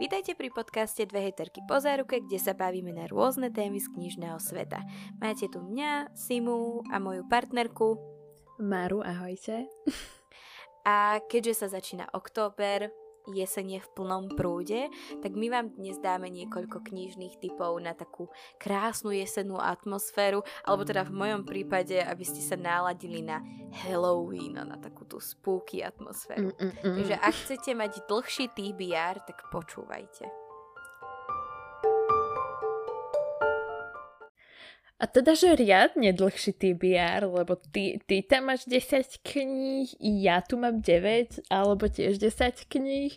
Vítajte pri podcaste Dve hejterky po záruke, kde sa bavíme na rôzne témy z knižného sveta. Máte tu mňa, Simu a moju partnerku Maru, ahojte. A keďže sa začína október, jesenie v plnom prúde, tak my vám dnes dáme niekoľko knižných typov na takú krásnu jesennú atmosféru, alebo teda v mojom prípade, aby ste sa náladili na Halloween, na takú tú spooky atmosféru. Mm, mm, mm. Takže ak chcete mať dlhší TBR, tak počúvajte. A teda, že riadne dlhší TBR, lebo ty, ty tam máš 10 kníh, ja tu mám 9, alebo tiež 10 kníh.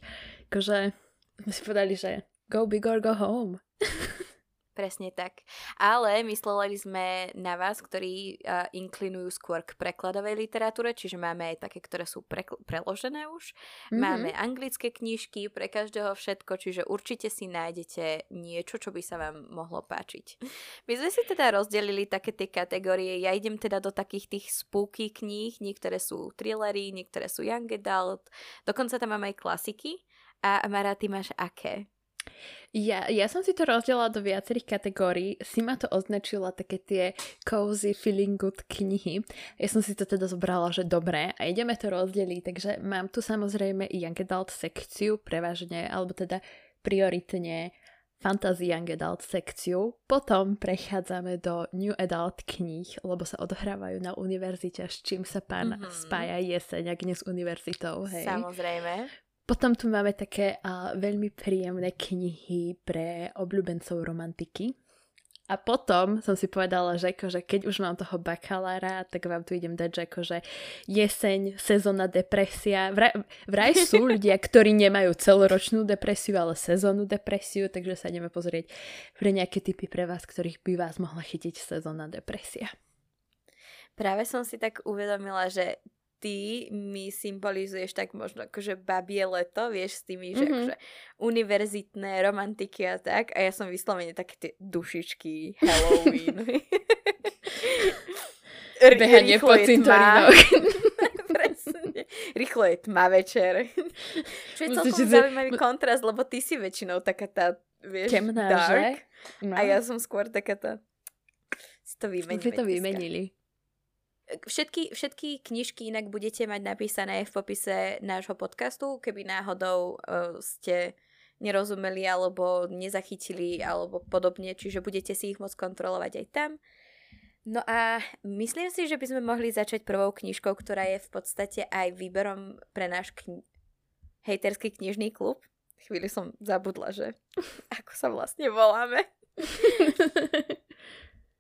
Akože sme si povedali, že go big or go home. Presne tak. Ale mysleli sme na vás, ktorí uh, inklinujú skôr k prekladovej literatúre, čiže máme aj také, ktoré sú pre, preložené už. Mm-hmm. Máme anglické knižky, pre každého všetko, čiže určite si nájdete niečo, čo by sa vám mohlo páčiť. My sme si teda rozdelili také tie kategórie. Ja idem teda do takých tých spooky kníh, niektoré sú thrillery, niektoré sú young adult, dokonca tam mám aj klasiky. A Mara, ty máš aké? Ja, ja som si to rozdelila do viacerých kategórií. Si ma to označila také tie cozy feeling good knihy. Ja som si to teda zobrala, že dobré a ideme to rozdeliť. Takže mám tu samozrejme i Young Adult sekciu prevažne, alebo teda prioritne fantasy Young Adult sekciu. Potom prechádzame do New Adult kníh, lebo sa odohrávajú na univerzite, s čím sa pán mm-hmm. spája jeseň, ak nie s univerzitou. Hej. Samozrejme. Potom tu máme také uh, veľmi príjemné knihy pre obľúbencov romantiky. A potom som si povedala, že, akože keď už mám toho bakalára, tak vám tu idem dať, že akože jeseň, sezónna depresia. Vraj, vraj sú ľudia, ktorí nemajú celoročnú depresiu, ale sezónnu depresiu, takže sa ideme pozrieť pre nejaké typy pre vás, ktorých by vás mohla chytiť sezónna depresia. Práve som si tak uvedomila, že ty mi symbolizuješ tak možno akože babie leto, vieš, s tými, že mm-hmm. akože univerzitné romantiky a tak. A ja som vyslovene také tie dušičky, Halloween. Behanie po cintorínoch. Rýchlo je tma večer. Čo je celkom že... zaujímavý kontrast, lebo ty si väčšinou taká tá, vieš, Temná, dark. Že? No. A ja som skôr taká tá... Si to vymenili. Si to vymenili. Všetky, všetky knižky inak budete mať napísané v popise nášho podcastu, keby náhodou uh, ste nerozumeli alebo nezachytili alebo podobne, čiže budete si ich môcť kontrolovať aj tam. No a myslím si, že by sme mohli začať prvou knižkou, ktorá je v podstate aj výberom pre náš kni- hejterský knižný klub. Chvíli som zabudla, že ako sa vlastne voláme.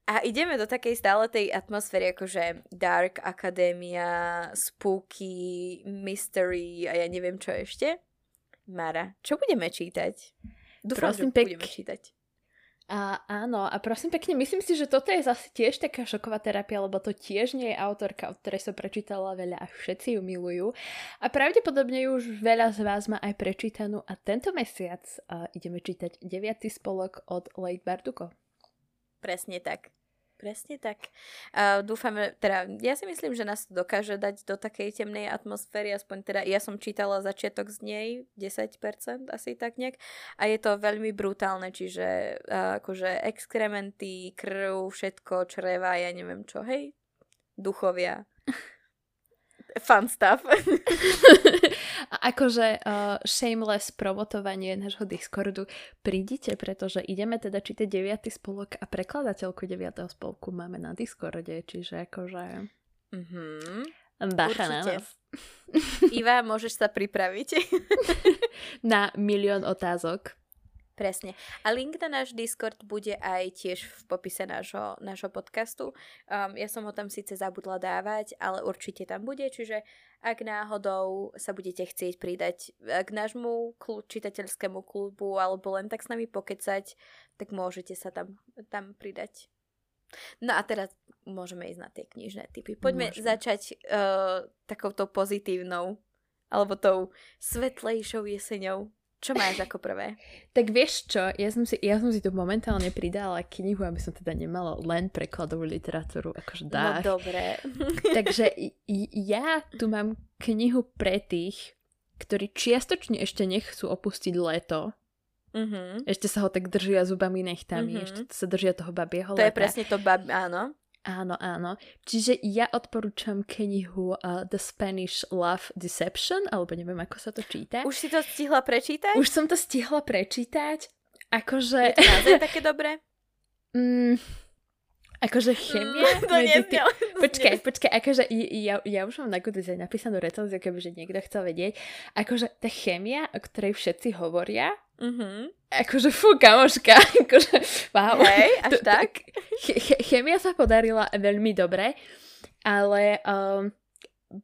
A ideme do takej stále tej atmosféry, akože Dark Academia, Spooky, Mystery a ja neviem čo ešte. Mara, čo budeme čítať? Dúfam, prosím, že pek... budeme čítať. A áno, a prosím pekne, myslím si, že toto je zase tiež taká šoková terapia, lebo to tiež nie je autorka, od ktorej som prečítala veľa a všetci ju milujú. A pravdepodobne ju už veľa z vás má aj prečítanú a tento mesiac uh, ideme čítať 9. spolok od Late Barduko. Presne tak. Presne tak. Uh, dúfame, teda ja si myslím, že nás to dokáže dať do takej temnej atmosféry, aspoň teda ja som čítala začiatok z nej, 10% asi tak nejak, a je to veľmi brutálne, čiže akože exkrementy, krv, všetko, čreva, ja neviem čo, hej, duchovia. Fun stuff. A akože uh, shameless promotovanie nášho Discordu, prídite, pretože ideme teda čítať 9. spolok a prekladateľku 9. spolku máme na Discorde, čiže akože... Mm-hmm. Bacha na nás. Iva, môžeš sa pripraviť? na milión otázok. Presne. A link na náš Discord bude aj tiež v popise nášho, nášho podcastu. Um, ja som ho tam síce zabudla dávať, ale určite tam bude, čiže ak náhodou sa budete chcieť pridať eh, k nášmu klu- čitateľskému klubu alebo len tak s nami pokecať, tak môžete sa tam, tam pridať. No a teraz môžeme ísť na tie knižné typy. Poďme môžeme. začať uh, takouto pozitívnou alebo tou svetlejšou jeseňou. Čo máš ako prvé? tak vieš čo, ja som, si, ja som si tu momentálne pridala knihu, aby som teda nemala len prekladovú literatúru, akože dá. No dobre. Takže ja tu mám knihu pre tých, ktorí čiastočne ešte nechcú opustiť leto, Mm-hmm. Ešte sa ho tak držia zubami nechtami, mm-hmm. ešte sa držia toho babieho To je presne to bab... áno. Áno, áno. Čiže ja odporúčam knihu uh, The Spanish Love Deception, alebo neviem, ako sa to číta. Už si to stihla prečítať? Už som to stihla prečítať. Akože... Je to naozaj také dobré? Mm, akože chemia Mm, to medzi tým... Počkaj, počkaj, akože ja, ja už mám na Goodreads napísanú recenziu, kebyže niekto chcel vedieť. Akože tá chemia, o ktorej všetci hovoria, Mhm. akože fú, kamoška, akože wow. Hej, až To- tak? Ch- ch- chemia sa podarila veľmi dobre, ale um,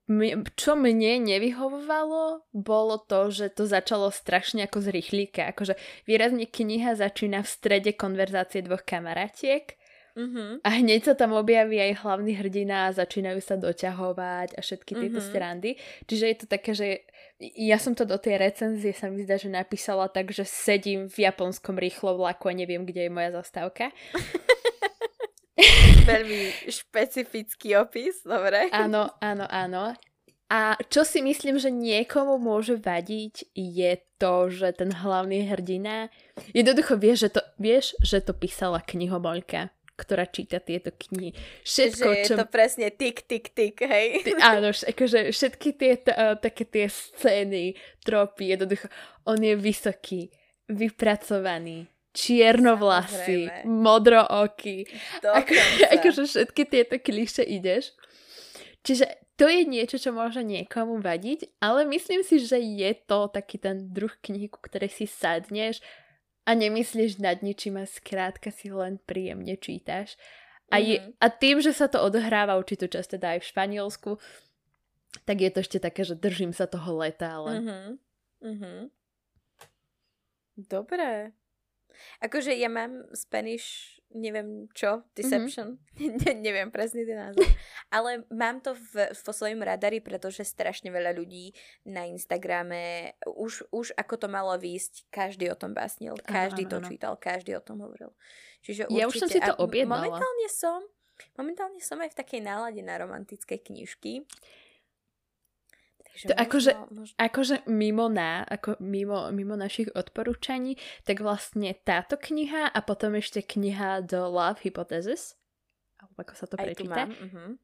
m- čo mne nevyhovovalo, bolo to, že to začalo strašne ako z rýchlika. Akože výrazne kniha začína v strede konverzácie dvoch kamarátiek Mhm. a hneď sa tam objaví aj hlavný hrdina a začínajú sa doťahovať a všetky tieto Mhm. strandy. Čiže je to také, že ja som to do tej recenzie sa mi zdá, že napísala tak, že sedím v japonskom rýchlo vlaku a neviem, kde je moja zastávka. Veľmi špecifický opis, dobre. Áno, áno, áno. A čo si myslím, že niekomu môže vadiť, je to, že ten hlavný hrdina jednoducho vie, že to, vieš, že to písala knihomoľka, ktorá číta tieto knihy. Všetko, že je čo... to presne tik, tik, tik, hej. Ty, áno, akože všetky tie uh, také tie scény, tropy, jednoducho, on je vysoký, vypracovaný, čiernovlasý, modrooký, ako, akože všetky tieto kliše ideš. Čiže to je niečo, čo môže niekomu vadiť, ale myslím si, že je to taký ten druh knihy, ku ktorej si sadneš a nemyslíš nad ničím a skrátka si len príjemne čítaš. A, je, Mhm. a tým, že sa to odohráva určitú časť teda aj v Španielsku, tak je to ešte také, že držím sa toho leta, ale... Mhm. Mhm. Dobre. Akože ja mám Spanish, neviem čo, Deception, ne, neviem presne ten názov, ale mám to v, vo svojom radari, pretože strašne veľa ľudí na Instagrame, už, už ako to malo výjsť, každý o tom básnil, každý to čítal, každý o tom hovoril. Čiže Ja už som určite- si to objednala. Momentálne som, momentálne som aj v takej nálade na romantické knižky. Takže To akože- možno, Akože mimo, na, ako mimo, mimo našich odporúčaní, tak vlastne táto kniha a potom ešte kniha The Love Hypothesis, alebo ako sa to aj prečíta, mhm.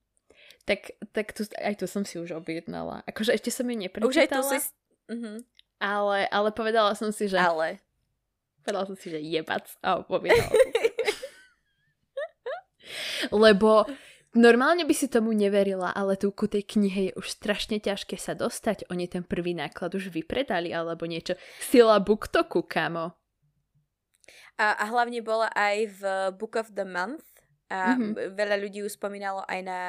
tak, tak tu, aj tu som si už objednala. Akože ešte som ju neprečítala, Už aj tu si... Mhm. ale, ale povedala som si, že... Ale. Povedala som si, že jebac a som si. Lebo normálne by si tomu neverila, ale tu ku tej knihe je už strašne ťažké sa dostať. Oni ten prvý náklad už vypredali alebo niečo. Sila booktoku, kamo. A, a hlavne bola aj v Book of the Month a Mhm. mm-hmm. veľa ľudí ju spomínalo aj na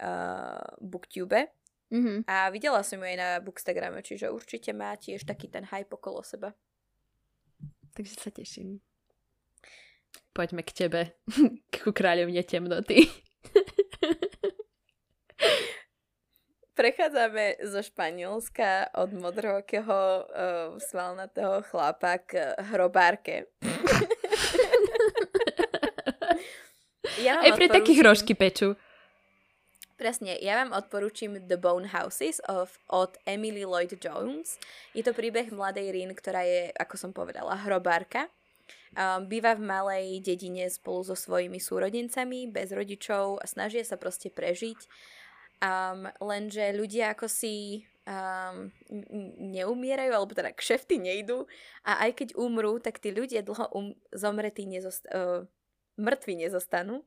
uh, Booktube Mhm. a videla som ju aj na Bookstagrame, čiže určite má tiež taký ten hype okolo seba. Takže sa teším. Poďme k tebe, ku kráľovne temnoty. Prechádzame zo Španielska od modrookého uh, svalnatého chlapa k hrobárke. ja Aj takých odporúčam- rožky peču. Presne, ja vám odporúčim The Bone Houses of, od Emily Lloyd Jones. Je to príbeh mladej Rin, ktorá je, ako som povedala, hrobárka. Um, býva v malej dedine spolu so svojimi súrodencami, bez rodičov a snažia sa proste prežiť. Um, lenže ľudia ako si um, neumierajú, alebo teda kšefty nejdú a aj keď umrú, tak tí ľudia dlho um, zomretí nezost- uh, mŕtvi nezostanú.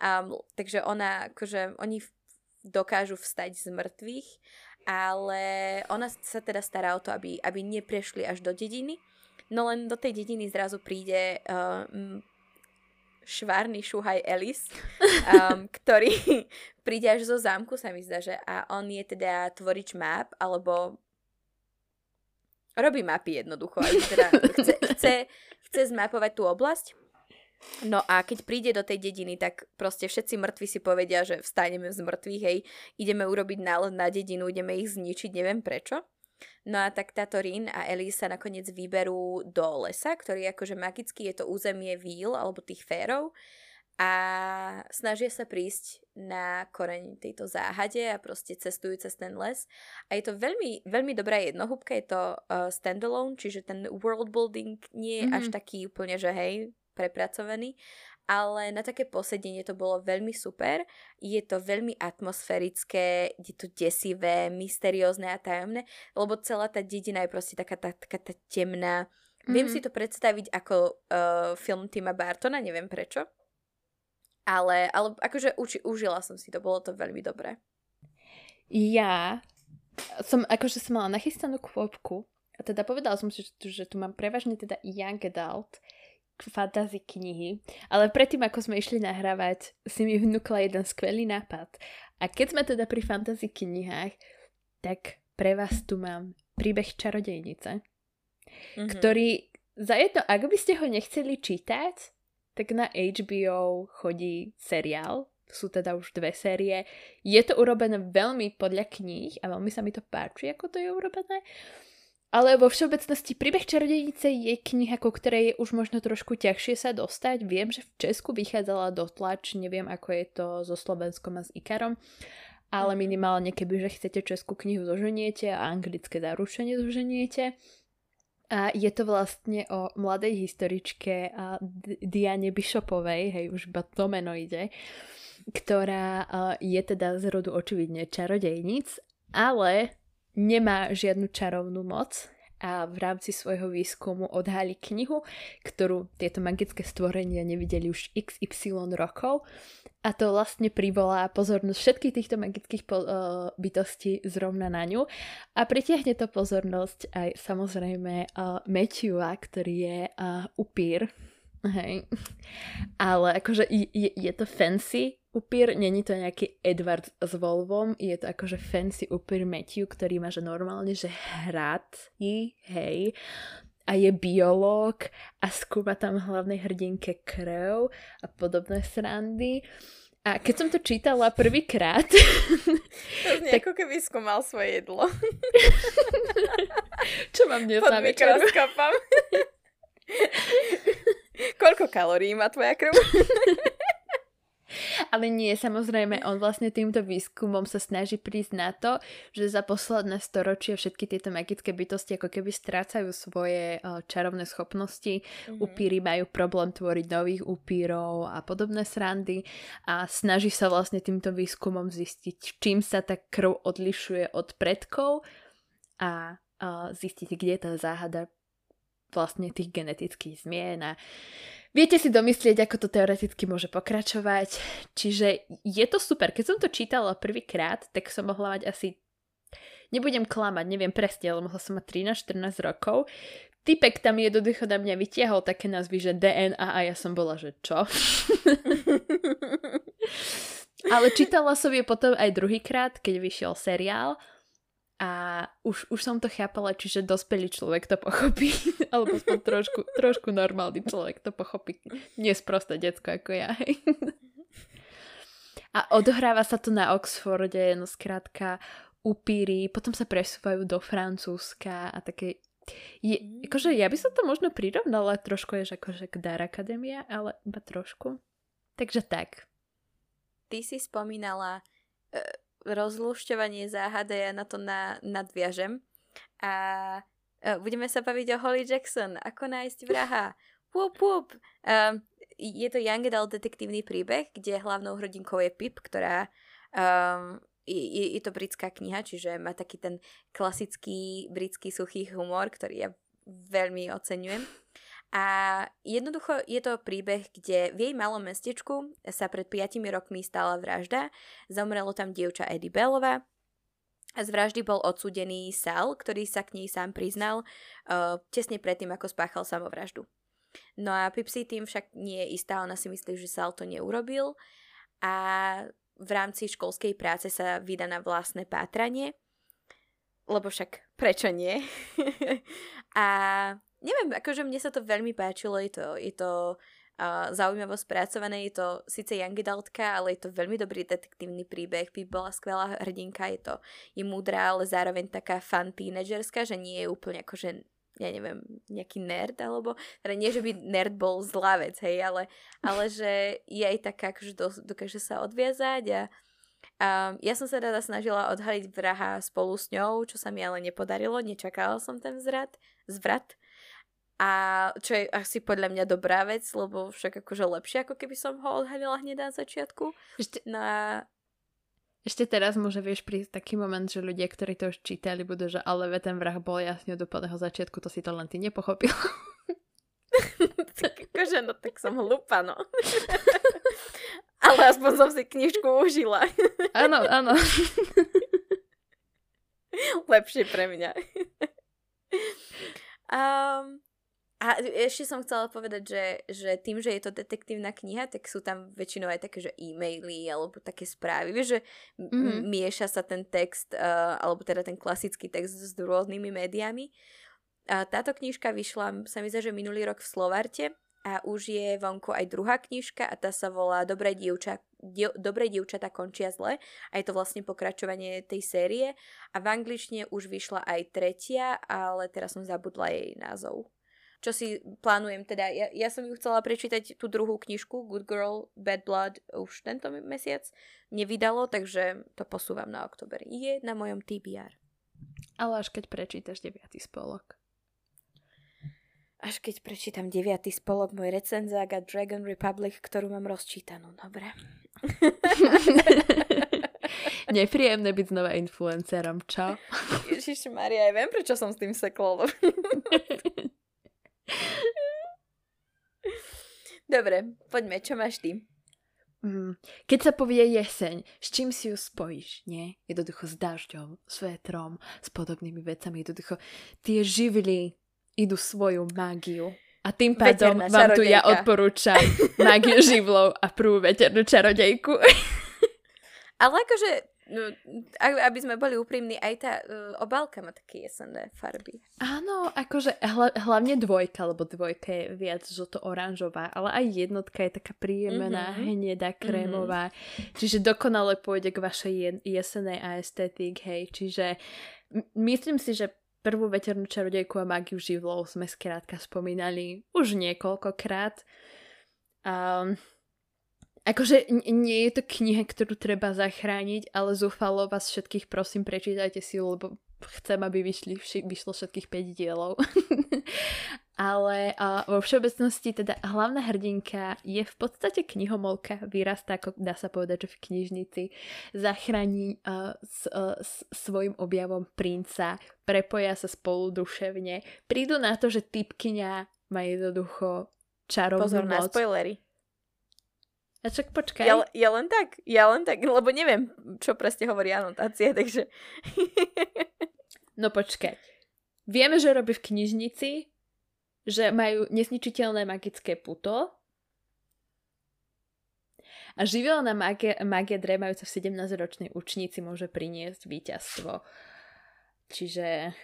Um, takže ona, akože oni dokážu vstať z mŕtvych, ale ona sa teda stará o to, aby, aby neprešli až do dediny. No len do tej dediny zrazu príde uh, m, švárny šuhaj Elis, um, ktorý príde až zo zámku, sa mi zdá, že a on je teda tvorič map, alebo robí mapy jednoducho. Aj teda chce, chce, chce zmapovať tú oblasť. No a keď príde do tej dediny, tak proste všetci mŕtvi si povedia, že vstaneme z mŕtvych, hej, ideme urobiť nálet na dedinu, ideme ich zničiť, neviem prečo. No a tak táto Rin a Ellie sa nakoniec vyberú do lesa, ktorý akože magický, je to územie víl alebo tých férov. a snažia sa prísť na koreň tejto záhade a proste cestujú cez ten les. A je to veľmi, veľmi dobrá jednohúbka, je to uh, standalone, čiže ten world building nie je mm-hmm. až mhm. taký úplne, že hej, prepracovaný, ale na také posedenie to bolo veľmi super. Je to veľmi atmosférické, je to desivé, mysteriózne a tajomné, lebo celá tá dedina je proste taká tá, taká tá temná. Mm-hmm. Viem si mhm. to predstaviť ako uh, film Tima Bartona, neviem prečo. Ale, ale akože uči, užila som si to, bolo to veľmi dobré. Ja som akože som mala nachystanú kvopku a teda povedala som si, že, že tu mám prevažne teda young adult fantasy knihy, ale predtým, ako sme išli nahrávať, si mi vnúkla jeden skvelý nápad. A keď sme teda pri fantasy knihách, tak pre vás tu mám príbeh čarodejnice, mm-hmm. ktorý za jedno, ak by ste ho nechceli čítať, tak na HBO chodí seriál, sú teda už dve série. Je to urobené veľmi podľa kníh a veľmi sa mi to páči, ako to je urobené. Ale vo všeobecnosti príbeh čarodejnice je kniha, ku ktorej je už možno trošku ťažšie sa dostať. Viem, že v Česku vychádzala do tlač, neviem ako je to so Slovenskom a s Ikarom, ale mhm. minimálne keby, že chcete českú knihu zoženiete a anglické zaručenie zoženiete, a je to vlastne o mladej historičke a Diane Bishopovej, hej, už iba to meno ide, ktorá je teda z rodu očividne čarodejnic, ale nemá žiadnu čarovnú moc a v rámci svojho výskumu odhalí knihu, ktorú tieto magické stvorenia nevideli už XY rokov a to vlastne privolá pozornosť všetkých týchto magických po, uh, bytostí zrovna na ňu a pritiahne to pozornosť aj samozrejme uh, Matthewa, ktorý je uh, upír. Hej. Ale akože je, je to fancy upír, není to nejaký Edward s Volvom, je to akože fancy upír Matthew, ktorý má že normálne, že hrad, hej, a je biológ a skúma tam hlavnej hrdinke krv a podobné srandy. A keď som to čítala prvýkrát... To znie tak... ako keby skúmal svoje jedlo. Čo mám dnes Pod na mikroskopom. Koľko kalórií má tvoja krv? Ale nie, samozrejme, on vlastne týmto výskumom sa snaží prísť na to, že za posledné storočie všetky tieto magické bytosti ako keby strácajú svoje uh, čarovné schopnosti, mm-hmm. upíry majú problém tvoriť nových upírov a podobné srandy a snaží sa vlastne týmto výskumom zistiť, čím sa tá krv odlišuje od predkov a uh, zistiť, kde je tá záhada vlastne tých genetických zmien a Viete si domyslieť, ako to teoreticky môže pokračovať. Čiže je to super. Keď som to čítala prvýkrát, tak som mohla mať asi... Nebudem klamať, neviem presne, ale mohla som mať 13-14 rokov. Typek tam jednoducho na mňa vytiahol také názvy, že DNA a ja som bola, že čo? ale čítala som je potom aj druhýkrát, keď vyšiel seriál a už, už som to chápala, čiže dospelý človek to pochopí, alebo som trošku, trošku normálny človek to pochopí. Nie sprosté decko ako ja. Hej. A odohráva sa to na Oxforde, no skrátka upíry, potom sa presúvajú do Francúzska a také... Je, akože ja by som to možno prirovnala trošku, je akože k Dar Akadémia, ale iba trošku. Takže tak. Ty si spomínala uh rozlušťovanie záhady, ja na to na, nadviažem. A uh, budeme sa baviť o Holly Jackson, ako nájsť vraha. Pup, pup. Um, je to young adult detektívny príbeh, kde hlavnou hrdinkou je Pip, ktorá um, je, je to britská kniha, čiže má taký ten klasický britský suchý humor, ktorý ja veľmi oceňujem. A jednoducho je to príbeh, kde v jej malom mestečku sa pred 5 rokmi stala vražda. Zomrelo tam dievča Eddie Bellová. A z vraždy bol odsúdený Sal, ktorý sa k nej sám priznal uh, tesne predtým, ako spáchal samovraždu. No a Pipsy tým však nie je istá, ona si myslí, že Sal to neurobil a v rámci školskej práce sa vydá na vlastné pátranie, lebo však prečo nie? a neviem, akože mne sa to veľmi páčilo, je to, je to uh, zaujímavo spracované, je to síce young adultka, ale je to veľmi dobrý detektívny príbeh, by bola skvelá hrdinka, je to je múdra, ale zároveň taká fan teenagerská, že nie je úplne akože ja neviem, nejaký nerd, alebo, teda nie, že by nerd bol zlá vec, hej, ale, ale že je aj taká, že do, dokáže sa odviazať a Um, ja som sa teda snažila odhaliť vraha spolu s ňou, čo sa mi ale nepodarilo, nečakala som ten vzrat, zvrat. A čo je asi podľa mňa dobrá vec, lebo však akože lepšie, ako keby som ho odhalila hneď na začiatku. Ešte, no a... Ešte teraz môže vieš prísť taký moment, že ľudia, ktorí to už čítali, budú, že ale ten vrah bol jasne od úplného začiatku, to si to len ty nepochopil. tak akože, no tak som hlúpa, no. ale aspoň som si knižku užila. áno, áno. Lepšie pre mňa. Um, a ešte som chcela povedať, že, že tým, že je to detektívna kniha, tak sú tam väčšinou aj také, že e-maily alebo také správy. Vieš, že mm-hmm. mieša sa ten text, uh, alebo teda ten klasický text s rôznymi médiami. A táto knižka vyšla, sa mi zdá, že minulý rok v Slovarte a už je vonku aj druhá knižka a tá sa volá Dobré dievča, die, Dobré dievčata končia zle a je to vlastne pokračovanie tej série a v angličtine už vyšla aj tretia, ale teraz som zabudla jej názov čo si plánujem, teda ja, ja som ju chcela prečítať tú druhú knižku Good Girl, Bad Blood už tento mesiac nevydalo, takže to posúvam na oktober. Je na mojom TBR. Ale až keď prečítaš deviatý spolok. Až keď prečítam deviatý spolok, môj recenzák a Dragon Republic, ktorú mám rozčítanú. Dobre. Nepríjemné byť znova influencerom, čo? Ježiš Maria, ja viem, prečo som s tým sekla. Dobre, poďme, čo máš ty? Mm, keď sa povie jeseň, s čím si ju spojíš, nie? Jednoducho s dažďom, s vetrom, s podobnými vecami. Jednoducho tie živly idú svoju mágiu. A tým pádom Veterná vám tu ja odporúčam mágiu živlov a prvú veternú čarodejku. Ale akože No, aby sme boli úprimní, aj tá uh, obálka má také jesenné farby. Áno, akože hla, hlavne dvojka, lebo dvojka je viac žlto-oranžová, ale aj jednotka je taká príjemná, mm-hmm. hnedá, krémová. Mm-hmm. Čiže dokonale pôjde k vašej jesenej aesthetic, hej. Čiže myslím si, že prvú veternú čarodejku a mágiu živlov sme skrátka spomínali už niekoľkokrát. Um, Akože nie je to kniha, ktorú treba zachrániť, ale zúfalo vás všetkých prosím prečítajte si lebo chcem, aby vyšli, vyšlo všetkých 5 dielov. ale uh, vo všeobecnosti teda hlavná hrdinka je v podstate knihomolka, vyrastá, ako dá sa povedať, že v knižnici, zachráni uh, s, uh, s svojim objavom princa, prepoja sa spolu duševne, prídu na to, že typkyňa má jednoducho čarovnú Pozor moc. na spoilery. A čak počkaj. Ja, ja len tak, ja len tak, lebo neviem, čo presne hovorí anotácia, takže... no počkaj. Vieme, že robí v knižnici, že majú nesničiteľné magické puto a živelná magia, magia dremajúca v 17-ročnej učníci môže priniesť víťazstvo. Čiže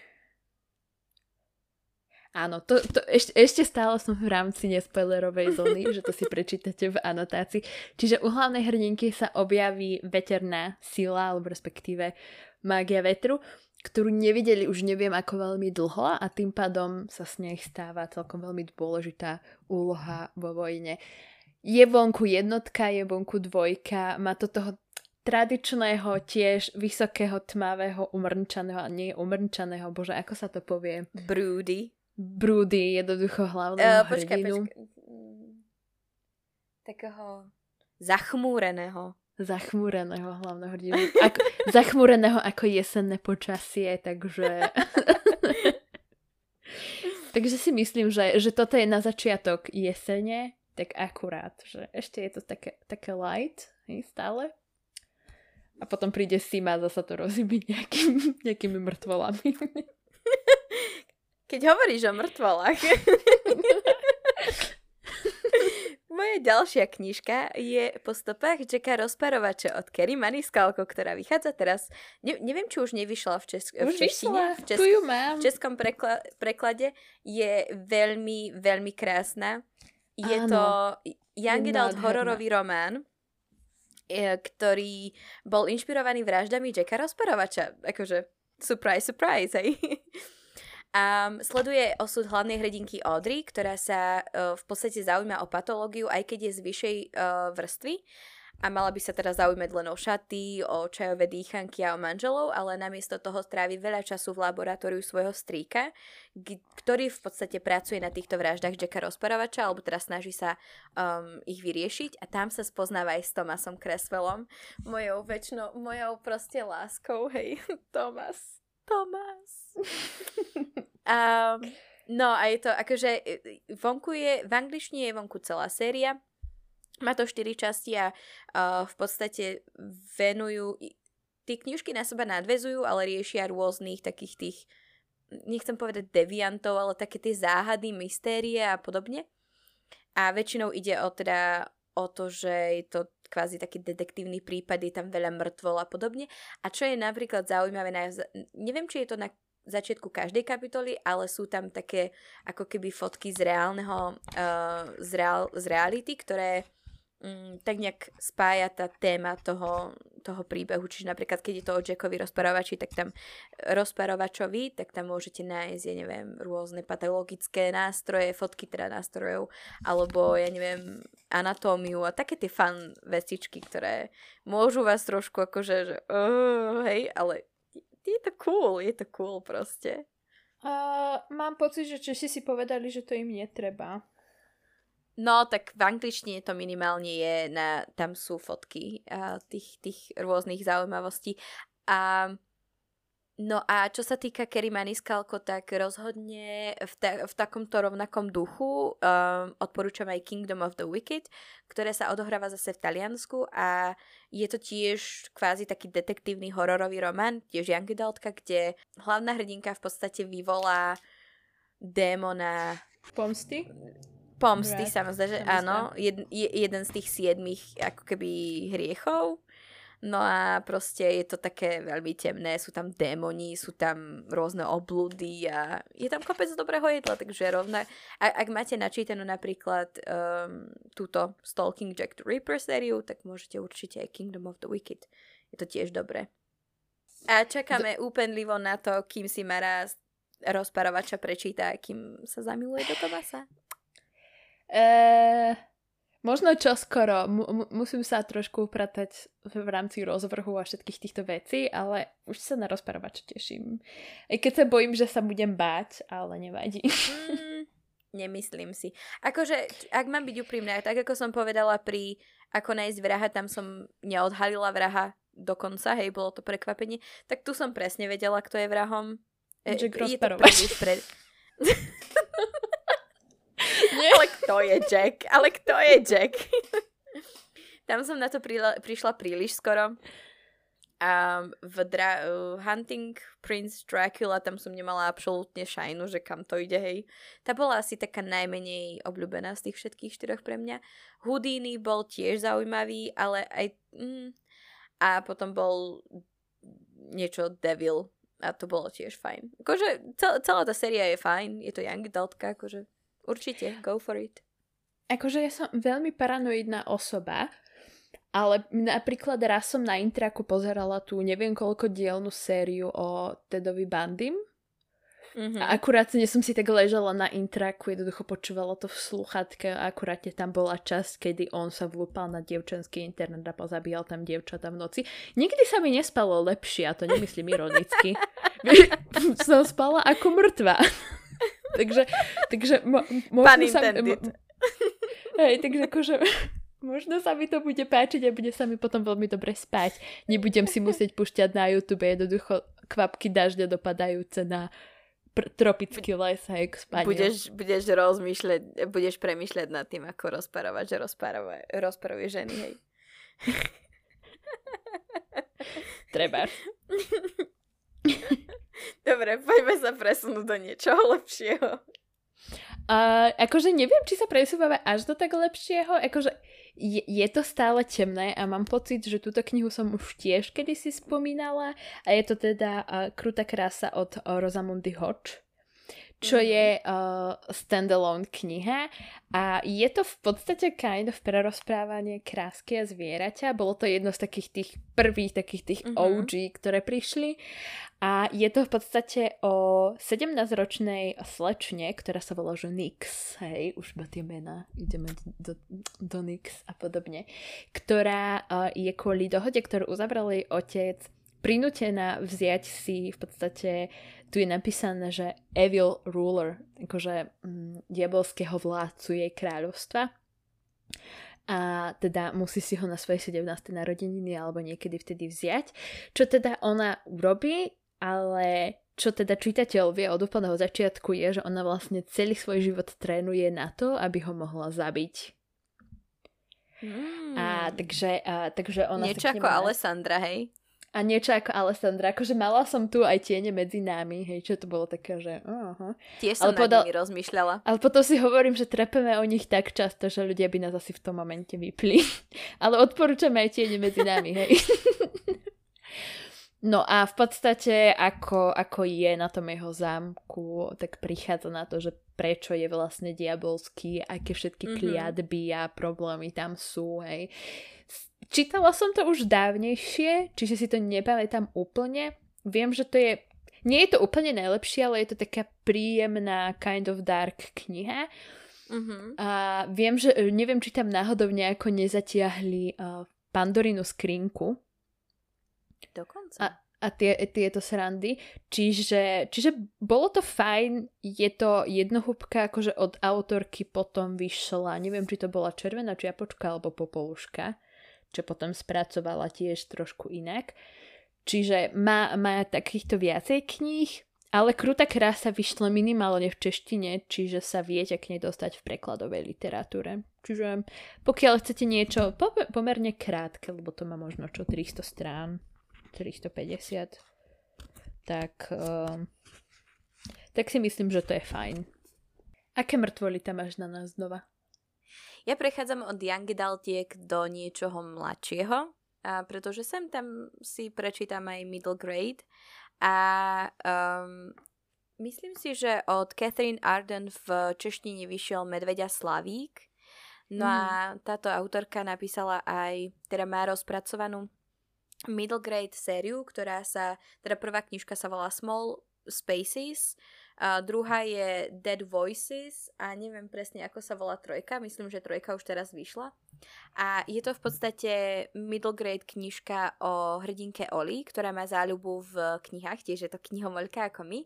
Áno, to, to ešte, ešte stále som v rámci nespoilerovej zóny, že to si prečítate v anotácii. Čiže u hlavnej hrdinky sa objaví veterná sila, alebo respektíve mágia vetru, ktorú nevideli už neviem ako veľmi dlho a tým pádom sa s nej stáva celkom veľmi dôležitá úloha vo vojne. Je vonku jednotka, je vonku dvojka, má to toho tradičného tiež vysokého tmavého umrnčaného, a nie umrnčaného, bože, ako sa to povie? Broody brúdy jednoducho hlavného uh, počkaj, hrdinu. Počkaj. Takého zachmúreného. Zachmúreného hlavného hrdinu. Ako, zachmúreného ako jesenné počasie, takže... takže si myslím, že, že toto je na začiatok jesene, tak akurát, že ešte je to také, také light, hej, stále. A potom príde Sima a zasa to rozhybiť nejakým, nejakými mŕtvolami. Keď hovoríš o mŕtvolách. Moja ďalšia knižka je po stopách Jacka Rozparovača od Kerry Maniskalko, ktorá vychádza teraz, ne, neviem, či už nevyšla v, česk- už v češtine. v, česk- tu ju mám. v českom prekla- preklade je veľmi, veľmi krásna. Je Áno. to young adult hororový román, e, ktorý bol inšpirovaný vraždami Jacka Rozparovača. Akože, surprise, surprise, hej. A sleduje osud hlavnej hrdinky Audrey, ktorá sa uh, v podstate zaujíma o patológiu, aj keď je z vyššej uh, vrstvy. A mala by sa teda zaujímať len o šaty, o čajové dýchanky a o manželov, ale namiesto toho strávi veľa času v laboratóriu svojho strýka, ktorý v podstate pracuje na týchto vraždách Jacka rozparovača, alebo teda snaží sa um, ich vyriešiť. A tam sa spoznáva aj s Tomasom Creswellom, mojou väčšnou, mojou proste láskou, hej, Tomas, Tomas. um, no a je to akože vonku je, v angličtine je vonku celá séria, má to 4 časti a uh, v podstate venujú... Tie knižky na seba nadvezujú, ale riešia rôznych takých tých, nechcem povedať deviantov, ale také tie záhady, mystérie a podobne. A väčšinou ide o teda o to, že je to kvázi taký detektívny prípad, je tam veľa mŕtvol a podobne. A čo je napríklad zaujímavé, na, neviem, či je to na začiatku každej kapitoly, ale sú tam také ako keby fotky z reálneho, uh, z, reál, z reality, ktoré mm, tak nejak spája tá téma toho, toho príbehu. Čiže napríklad, keď je to o Jackovi rozparovači, tak tam rozparovačovi, tak tam môžete nájsť, ja neviem, rôzne patologické nástroje, fotky teda nástrojov, alebo ja neviem, anatómiu a také tie fan vecičky, ktoré môžu vás trošku akože, že uh, hej, ale je to cool, je to cool proste. Uh, mám pocit, že Češi si povedali, že to im netreba. No, tak v angličtine to minimálne je, na, tam sú fotky a tých, tých rôznych zaujímavostí. A No a čo sa týka Kerry Maniskalko, tak rozhodne v, ta- v takomto rovnakom duchu um, odporúčam aj Kingdom of the Wicked, ktoré sa odohráva zase v Taliansku a je to tiež kvázi taký detektívny hororový román, tiež young adultka, kde hlavná hrdinka v podstate vyvolá démona pomsty Pomsty sa mi zdá, že áno. Jed, jeden z tých siedmých ako keby hriechov. No a proste je to také veľmi temné, sú tam démoni, sú tam rôzne oblúdy a je tam kopec dobrého jedla, takže rovna... A, ak máte načítanú napríklad um, túto Stalking Jack the Ripper sériu, tak môžete určite aj Kingdom of the Wicked. Je to tiež dobré. A čakáme Do... úpenlivo na to, kým si Mara rozparovača prečíta, kým sa zamiluje do Tomasa. Uh, možno čoskoro. M- musím sa trošku upratať v rámci rozvrhu a všetkých týchto vecí, ale už sa na rozprávač teším. Aj keď sa bojím, že sa budem báť, ale nevadí. Mm, nemyslím si. Akože, ak mám byť úprimná, tak ako som povedala pri ako nájsť vraha, tam som neodhalila vraha dokonca, hej, bolo to prekvapenie, tak tu som presne vedela, kto je vrahom. E, Jack je to pre... Nie. Ale kto je Jack? Ale kto je Jack? Tam som na to prila- prišla príliš skoro. A v Dra- Hunting Prince Dracula tam som nemala absolútne šajnu, že kam to ide, hej. Tá bola asi taká najmenej obľúbená z tých všetkých štyroch pre mňa. Houdini bol tiež zaujímavý, ale aj... Mm, a potom bol niečo Devil a to bolo tiež fajn. Akože cel- celá tá séria je fajn, je to young adultka, akože Určite, go for it. Akože ja som veľmi paranoidná osoba, ale napríklad raz som na Intraku pozerala tú neviem koľko dielnú sériu o Tedovi Bandym. Mm-hmm. A akurát dnes som si tak ležala na intraku, jednoducho počúvala to v sluchatke a akurátne tam bola časť, kedy on sa vlúpal na dievčenský internet a pozabíjal tam dievčata v noci. Nikdy sa mi nespalo lepšie, a to nemyslím ironicky. som spala ako mŕtva takže, takže mo, možno sa... Mo, hej, takže akože možno sa mi to bude páčiť a bude sa mi potom veľmi dobre spať. Nebudem si musieť pušťať na YouTube jednoducho kvapky dažďa dopadajúce na pr- tropický les a spanie. Budeš, budeš rozmýšľať, budeš premýšľať nad tým, ako rozparovať, že rozparuje, rozparuje ženy, hej. Treba. Dobre, poďme sa presunúť do niečoho lepšieho. Uh, akože neviem, či sa presúvame až do tak lepšieho. Akože je, je to stále temné a mám pocit, že túto knihu som už tiež kedysi spomínala a je to teda uh, Kruta krása od uh, Rosamundy Hodge čo je uh, standalone kniha a je to v podstate kind of prerozprávanie krásky a zvieraťa. Bolo to jedno z takých tých prvých takých tých mm-hmm. OG, ktoré prišli a je to v podstate o 17-ročnej slečne, ktorá sa volá že Nix, hej, už iba tie mená, ideme do, do Nix a podobne, ktorá uh, je kvôli dohode, ktorú uzavral jej otec, prinútená vziať si v podstate, tu je napísané, že evil ruler, akože mm, diabolského vládcu jej kráľovstva a teda musí si ho na svoje 17. narodeniny alebo niekedy vtedy vziať. Čo teda ona urobí, ale čo teda čitateľ vie od úplného začiatku je, že ona vlastne celý svoj život trénuje na to, aby ho mohla zabiť. Mm. A takže, a, takže ona... Niečo ako má... Alessandra, hej? A niečo ako Alessandra, akože mala som tu aj tiene medzi nami, hej, čo to bolo také, že... Uh-huh. Tiež som ale podal... nimi rozmýšľala. Ale potom si hovorím, že trepeme o nich tak často, že ľudia by nás asi v tom momente vypli. ale odporúčame aj tiene medzi nami, hej. No a v podstate, ako, ako je na tom jeho zámku, tak prichádza na to, že prečo je vlastne diabolský, aké všetky mm-hmm. kliatby a problémy tam sú, hej. Čítala som to už dávnejšie, čiže si to nepamätám úplne. Viem, že to je... Nie je to úplne najlepšie, ale je to taká príjemná kind of dark kniha. Mm-hmm. A viem, že neviem, či tam náhodou nejako nezatiahli uh, Pandorinu skrinku, Dokonca. A, a tie, tieto srandy. Čiže, čiže bolo to fajn, je to jednohúbka, akože od autorky potom vyšla, neviem, či to bola Červená čiapočka alebo Popoluška, čo potom spracovala tiež trošku inak. Čiže má, má takýchto viacej kníh, ale Kruta krása vyšla minimálne v češtine, čiže sa viete k nej dostať v prekladovej literatúre. Čiže pokiaľ chcete niečo pomerne krátke, lebo to má možno čo 300 strán, 450, tak, uh, tak si myslím, že to je fajn. Aké mŕtvoly tam máš na nás znova? Ja prechádzam od young adultiek do niečoho mladšieho, a pretože sem tam si prečítam aj middle grade a um, myslím si, že od Catherine Arden v češtine vyšiel Medvedia Slavík. No mm. a táto autorka napísala aj, teda má rozpracovanú middle grade sériu, ktorá sa, teda prvá knižka sa volá Small Spaces, a druhá je Dead Voices a neviem presne, ako sa volá trojka, myslím, že trojka už teraz vyšla. A je to v podstate middle grade knižka o hrdinke Oli, ktorá má záľubu v knihách, tiež je to knihomoľka ako my.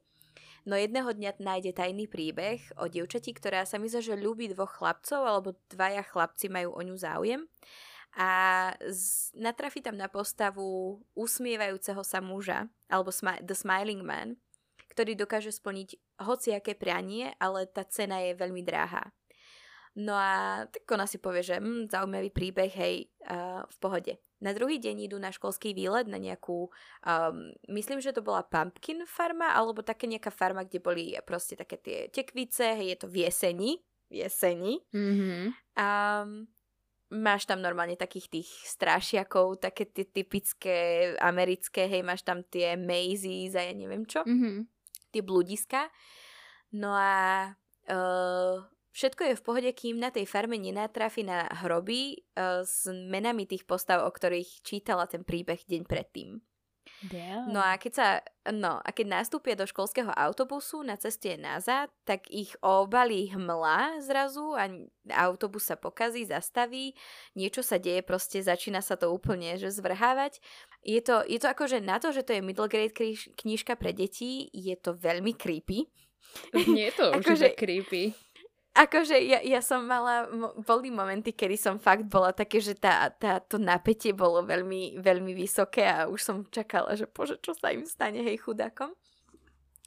No jedného dňa nájde tajný príbeh o dievčati, ktorá sa mi že ľúbi dvoch chlapcov, alebo dvaja chlapci majú o ňu záujem a natrafi tam na postavu usmievajúceho sa muža, alebo smi- The Smiling Man, ktorý dokáže splniť hociaké prianie, ale tá cena je veľmi drahá. No a tak ona si povie, že hm, zaujímavý príbeh, hej, uh, v pohode. Na druhý deň idú na školský výlet na nejakú, um, myslím, že to bola pumpkin farma, alebo také nejaká farma, kde boli proste také tie tekvice, hej, je to v jeseni, v jeseni. Mm-hmm. Um, máš tam normálne takých tých strašiakov, také tie typické americké, hej, máš tam tie mazes a ja neviem čo, mm-hmm. Tie bludiska. No a uh, všetko je v pohode, kým na tej farme nenatrafi na hroby uh, s menami tých postav, o ktorých čítala ten príbeh deň predtým. Yeah. No a keď sa, no a keď nastúpia do školského autobusu na ceste nazad, tak ich obalí hmla zrazu a autobus sa pokazí, zastaví, niečo sa deje, proste začína sa to úplne že zvrhávať. Je to, je to akože na to, že to je middle grade knižka pre deti, je to veľmi creepy. Nie je to akože, creepy. Akože ja, ja som mala, boli momenty, kedy som fakt bola také, že tá, tá, to napätie bolo veľmi, veľmi vysoké a už som čakala, že bože, čo sa im stane, hej, chudákom.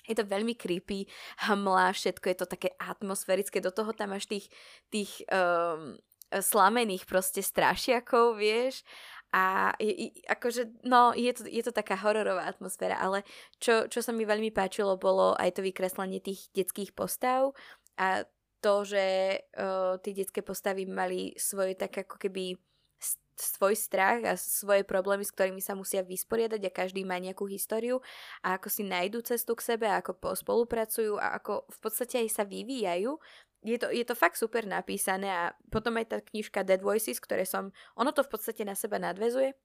Je to veľmi creepy, hmla, všetko je to také atmosférické, do toho tam máš tých, tých um, slamených proste strašiakov, vieš, a je, akože, no, je to, je to taká hororová atmosféra, ale čo, čo sa mi veľmi páčilo, bolo aj to vykreslenie tých detských postav a to, že uh, tie detské postavy mali svoj tak ako keby svoj strach a svoje problémy, s ktorými sa musia vysporiadať a každý má nejakú históriu a ako si nájdú cestu k sebe, a ako spolupracujú a ako v podstate aj sa vyvíjajú. Je to, je to fakt super napísané a potom aj tá knižka Dead Voices, ktoré som, ono to v podstate na seba nadvezuje,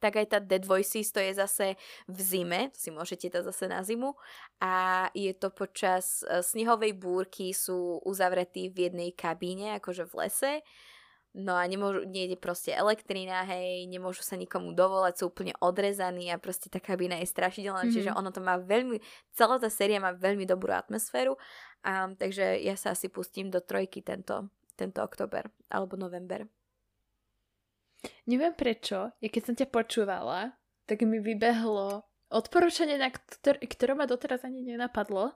tak aj tá Dead Voices to je zase v zime, to si môžete dať zase na zimu a je to počas uh, snehovej búrky sú uzavretí v jednej kabíne, akože v lese No a nemôžu, nie je proste elektrina, hej, nemôžu sa nikomu dovolať, sú úplne odrezaní a proste tá kabína je strašidelná, mm-hmm. čiže ono to má veľmi, celá tá séria má veľmi dobrú atmosféru, a, takže ja sa asi pustím do trojky tento, tento oktober alebo november. Neviem prečo, ja keď som ťa počúvala, tak mi vybehlo odporúčanie, na ktor- ktoré ma doteraz ani nenapadlo,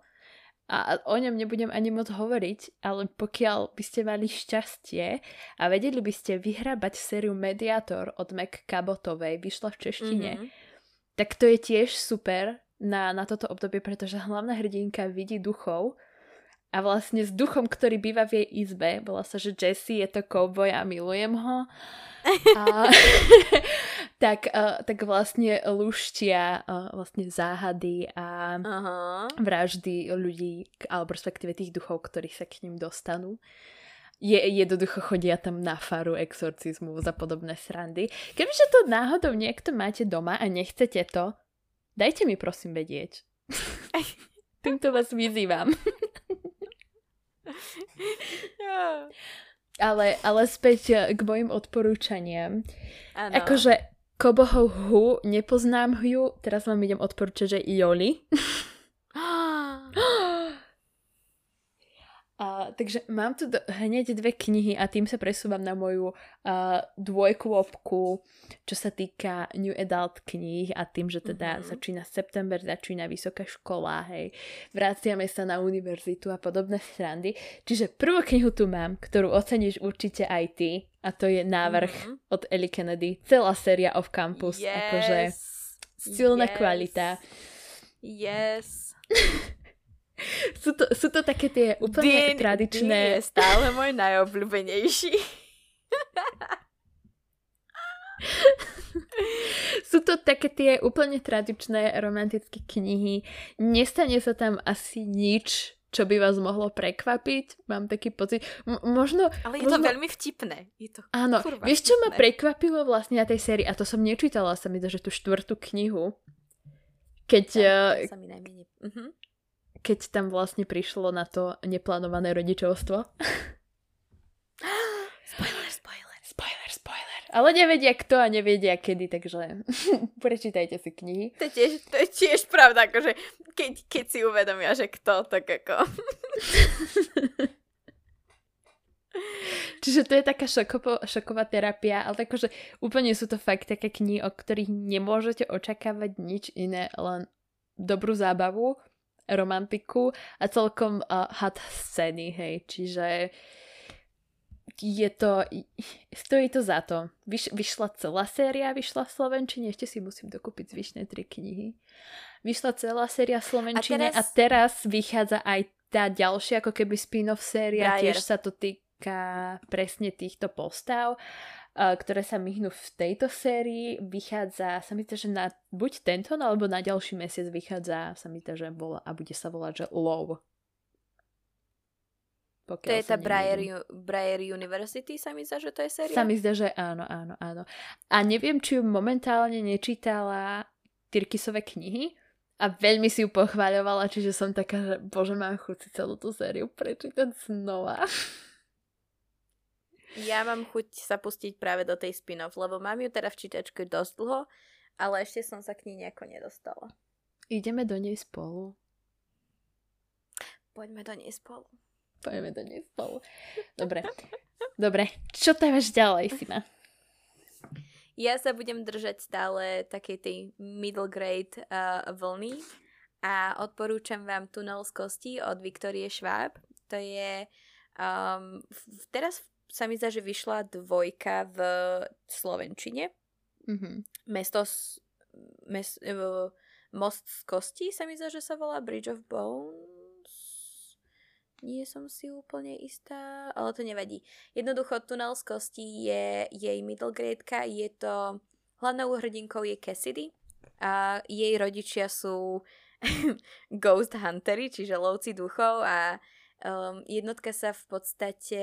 a o ňom nebudem ani moc hovoriť, ale pokiaľ by ste mali šťastie a vedeli by ste vyhrabať sériu Mediator od Mac Cabotovej, vyšla v češtine, mm-hmm. tak to je tiež super na, na toto obdobie, pretože hlavná hrdinka vidí duchov a vlastne s duchom, ktorý býva v jej izbe, volá sa, že Jesse je to cowboy a milujem ho. A, tak, uh, tak vlastne luštia uh, vlastne záhady a uh-huh. vraždy ľudí, alebo respektíve tých duchov, ktorí sa k ním dostanú. Je, jednoducho chodia tam na faru exorcizmu za podobné srandy. Kebyže to náhodou niekto máte doma a nechcete to, dajte mi prosím vedieť. Týmto vás vyzývam. ale, ale späť eh, k mojim odporúčaniam. Ano. Akože Kobohov Hu, nepoznám ju, teraz vám idem odporúčať, že Joli. A, takže mám tu do, hneď dve knihy a tým sa presúvam na moju uh, dvojkôpku, čo sa týka New Adult kníh a tým, že teda mm-hmm. začína september, začína vysoká škola, hej, vraciame sa na univerzitu a podobné srandy. Čiže prvú knihu tu mám, ktorú oceníš určite aj ty a to je návrh mm-hmm. od Ellie Kennedy. Celá séria of Campus, yes. akože silná yes. kvalita. Yes. sú, to, sú to také tie úplne Dean, tradičné... Dean je stále môj najobľúbenejší. sú to také tie úplne tradičné romantické knihy. Nestane sa tam asi nič, čo by vás mohlo prekvapiť. Mám taký pocit. M- možno... Ale je možno... to veľmi vtipné. Je to Áno. Vieš, čo ma prekvapilo vlastne na tej sérii? A to som nečítala sa mi že tú štvrtú knihu. Keď... Ja, uh... sa mi najmenej... Uh-huh keď tam vlastne prišlo na to neplánované rodičovstvo. spoiler, spoiler. Spoiler, spoiler. Ale nevedia kto a nevedia kedy, takže prečítajte si knihy. To je tiež, to je tiež pravda, akože keď, keď si uvedomia, že kto, tak ako... Čiže to je taká šokopo, šoková terapia, ale akože úplne sú to fakt také knihy, o ktorých nemôžete očakávať nič iné, len dobrú zábavu romantiku a celkom uh, hot scény, hej, čiže je to, stojí to za to. Vyš, vyšla celá séria, vyšla v Slovenčine, ešte si musím dokúpiť zvyšné tri knihy. Vyšla celá séria v Slovenčine a teraz, a teraz vychádza aj tá ďalšia, ako keby spin-off séria, Briar. tiež sa to týka presne týchto postav ktoré sa myhnú v tejto sérii. Vychádza, sa mi to, že na buď tento, no, alebo na ďalší mesiac vychádza, sa mi to, že bola, a bude sa volať, že Low. Pokiaľ to je tá Briar, Briar University, sa mi zdá, že to je séria? Sa mi zdá, že áno, áno, áno. A neviem, či ju momentálne nečítala Tyrkisové knihy, a veľmi si ju pochváľovala, čiže som taká, že bože, mám chuť celú tú sériu prečítať znova. Ja mám chuť sa pustiť práve do tej spin-off, lebo mám ju teda v čítačke dosť dlho, ale ešte som sa k nej nejako nedostala. Ideme do nej spolu. Poďme do nej spolu. Poďme do nej spolu. Dobre. Dobre. Čo tam máš ďalej, Sina? Ja sa budem držať stále takej tej middle grade uh, vlny a odporúčam vám Tunel z kosti od Viktorie Schwab. To je um, teraz v sa mi zdá, že vyšla dvojka v Slovenčine. Mm-hmm. Mesto s, mes, uh, Most z kosti sa mi zdá, že sa volá Bridge of Bones. Nie som si úplne istá, ale to nevadí. Jednoducho Tunel z kosti je jej middle gradeka, je to hlavnou hrdinkou je Cassidy a jej rodičia sú ghost huntery, čiže lovci duchov a um, jednotka sa v podstate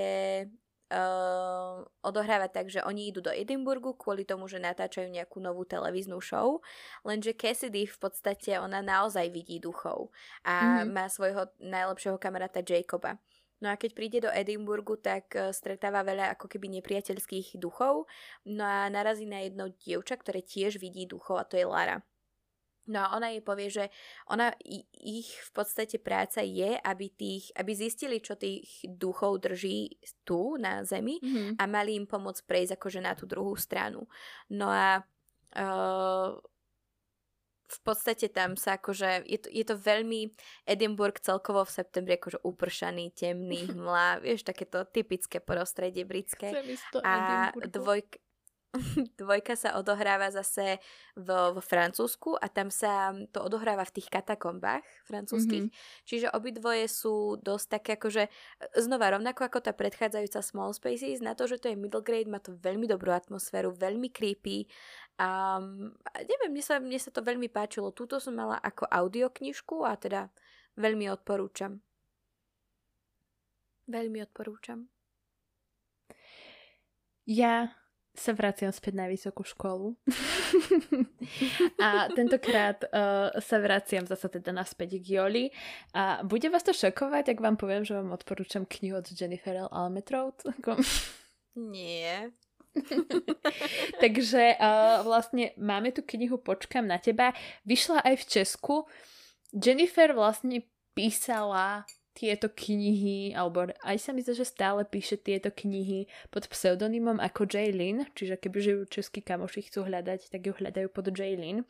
uh, odohráva tak, že oni idú do Edinburgu kvôli tomu, že natáčajú nejakú novú televíznu show, lenže Cassidy v podstate ona naozaj vidí duchov a mm-hmm. má svojho najlepšieho kamaráta Jacoba. No a keď príde do Edinburgu, tak uh, stretáva veľa ako keby nepriateľských duchov. No a narazí na jedno dievča, ktoré tiež vidí duchov a to je Lara. No a ona jej povie, že ona, ich v podstate práca je, aby, tých, aby zistili, čo tých duchov drží tu na zemi mm-hmm. a mali im pomôcť prejsť akože na tú druhú stranu. No a uh, v podstate tam sa akože, je to, je to veľmi Edinburgh celkovo v septembri akože upršaný, temný, hmla, vieš, takéto typické prostredie britské. A dvojka, dvojka sa odohráva zase v, v Francúzsku a tam sa to odohráva v tých katakombách francúzských. Mm-hmm. Čiže obidvoje sú dosť také akože znova rovnako ako tá predchádzajúca Small Spaces, na to, že to je middle grade, má to veľmi dobrú atmosféru, veľmi creepy a neviem, mne sa, mne sa to veľmi páčilo. Túto som mala ako audioknižku a teda veľmi odporúčam. Veľmi odporúčam. Ja sa vraciam späť na vysokú školu. a tentokrát uh, sa vraciam zase teda naspäť k Joli. A bude vás to šokovať, ak vám poviem, že vám odporúčam knihu od Jennifer L. Almetrout? Nie. Takže uh, vlastne máme tu knihu Počkam na teba. Vyšla aj v Česku. Jennifer vlastne písala tieto knihy, alebo aj sa mi zdá, že stále píše tieto knihy pod pseudonymom ako Jaylin, čiže keby žijú českí kamoši chcú hľadať, tak ju hľadajú pod Jaylin.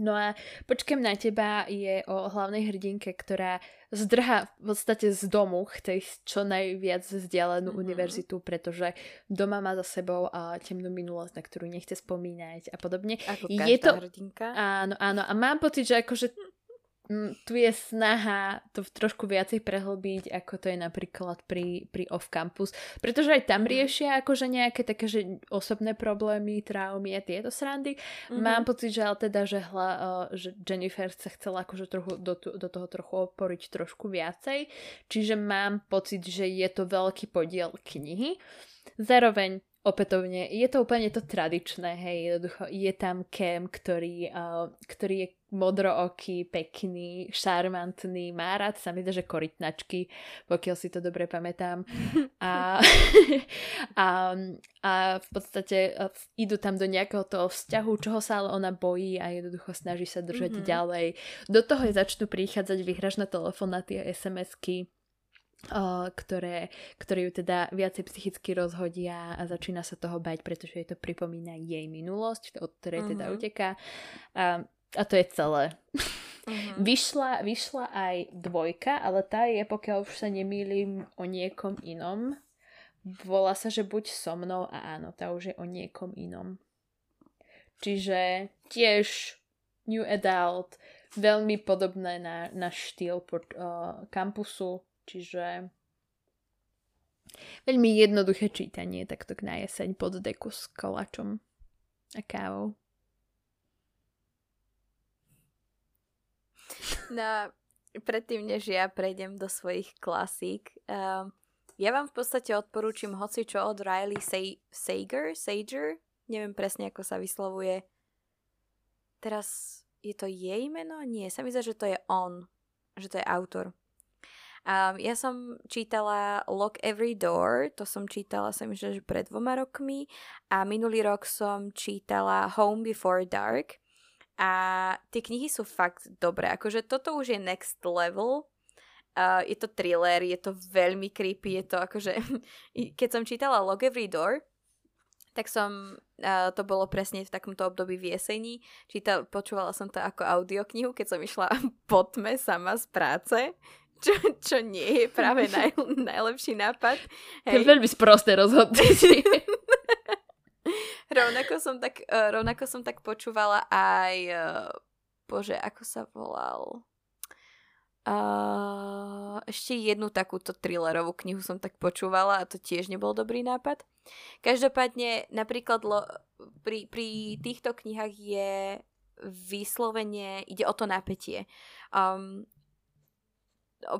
No a Počkem na teba je o hlavnej hrdinke, ktorá zdrha v podstate z domu, chce ísť čo najviac vzdialenú mm-hmm. univerzitu, pretože doma má za sebou a temnú minulosť, na ktorú nechce spomínať a podobne. Ako je to... hrdinka. Áno, áno. A mám pocit, že akože tu je snaha to trošku viacej prehlbiť, ako to je napríklad pri, pri off-campus, pretože aj tam mhm. riešia akože nejaké také, že osobné problémy, traumy a tieto srandy. Mm-hmm. Mám pocit, že ale teda, že, hla, uh, že Jennifer sa chcela akože trochu, do, do toho trochu oporiť trošku viacej, čiže mám pocit, že je to veľký podiel knihy. Zároveň opätovne, je to úplne to tradičné, hej, jednoducho je tam Cam, ktorý, uh, ktorý je modrooký, pekný, šarmantný, má rád sa mi že korytnačky, pokiaľ si to dobre pamätám. A, a, a v podstate idú tam do nejakého toho vzťahu, čoho sa ale ona bojí a jednoducho snaží sa držať mm-hmm. ďalej. Do toho je začnú prichádzať vyhražné telefonáty a SMS-ky ktoré, ktoré ju teda viacej psychicky rozhodia a začína sa toho bať, pretože jej to pripomína jej minulosť, od ktorej uh-huh. teda mhm. uteká. A, a to je celé. Uh-huh. vyšla, vyšla aj dvojka, ale tá je, pokiaľ už sa nemýlim, o niekom inom. Volá sa, že buď so mnou a áno, tá už je o niekom inom. Čiže tiež New Adult, veľmi podobné na, na štýl pod, uh, kampusu, Čiže veľmi jednoduché čítanie takto na jeseň pod deku s kolačom a kávou. No, predtým, než ja prejdem do svojich klasík, uh, ja vám v podstate odporúčam hoci čo od Riley Say- Sager, Sager, neviem presne, ako sa vyslovuje. Teraz je to jej meno? Nie, sa mi zdá, že to je on, že to je autor. Um, ja som čítala Lock Every Door, to som čítala som myslím, že pred dvoma rokmi a minulý rok som čítala Home Before Dark a tie knihy sú fakt dobré, akože toto už je next level, Uh, je to thriller, je to veľmi creepy, je to akože... Keď som čítala Lock Every Door, tak som, uh, to bolo presne v takomto období v jeseni, čítal, počúvala som to ako audioknihu, keď som išla po tme sama z práce, čo, čo nie je práve naj, najlepší nápad. Hej. To je veľmi sprosté rozhodnutie. Rovnako, som tak, uh, rovnako som tak počúvala aj, uh, bože, ako sa volal? Uh, ešte jednu takúto thrillerovú knihu som tak počúvala a to tiež nebol dobrý nápad. Každopádne napríklad lo, pri, pri týchto knihách je vyslovene, ide o to napätie. Um,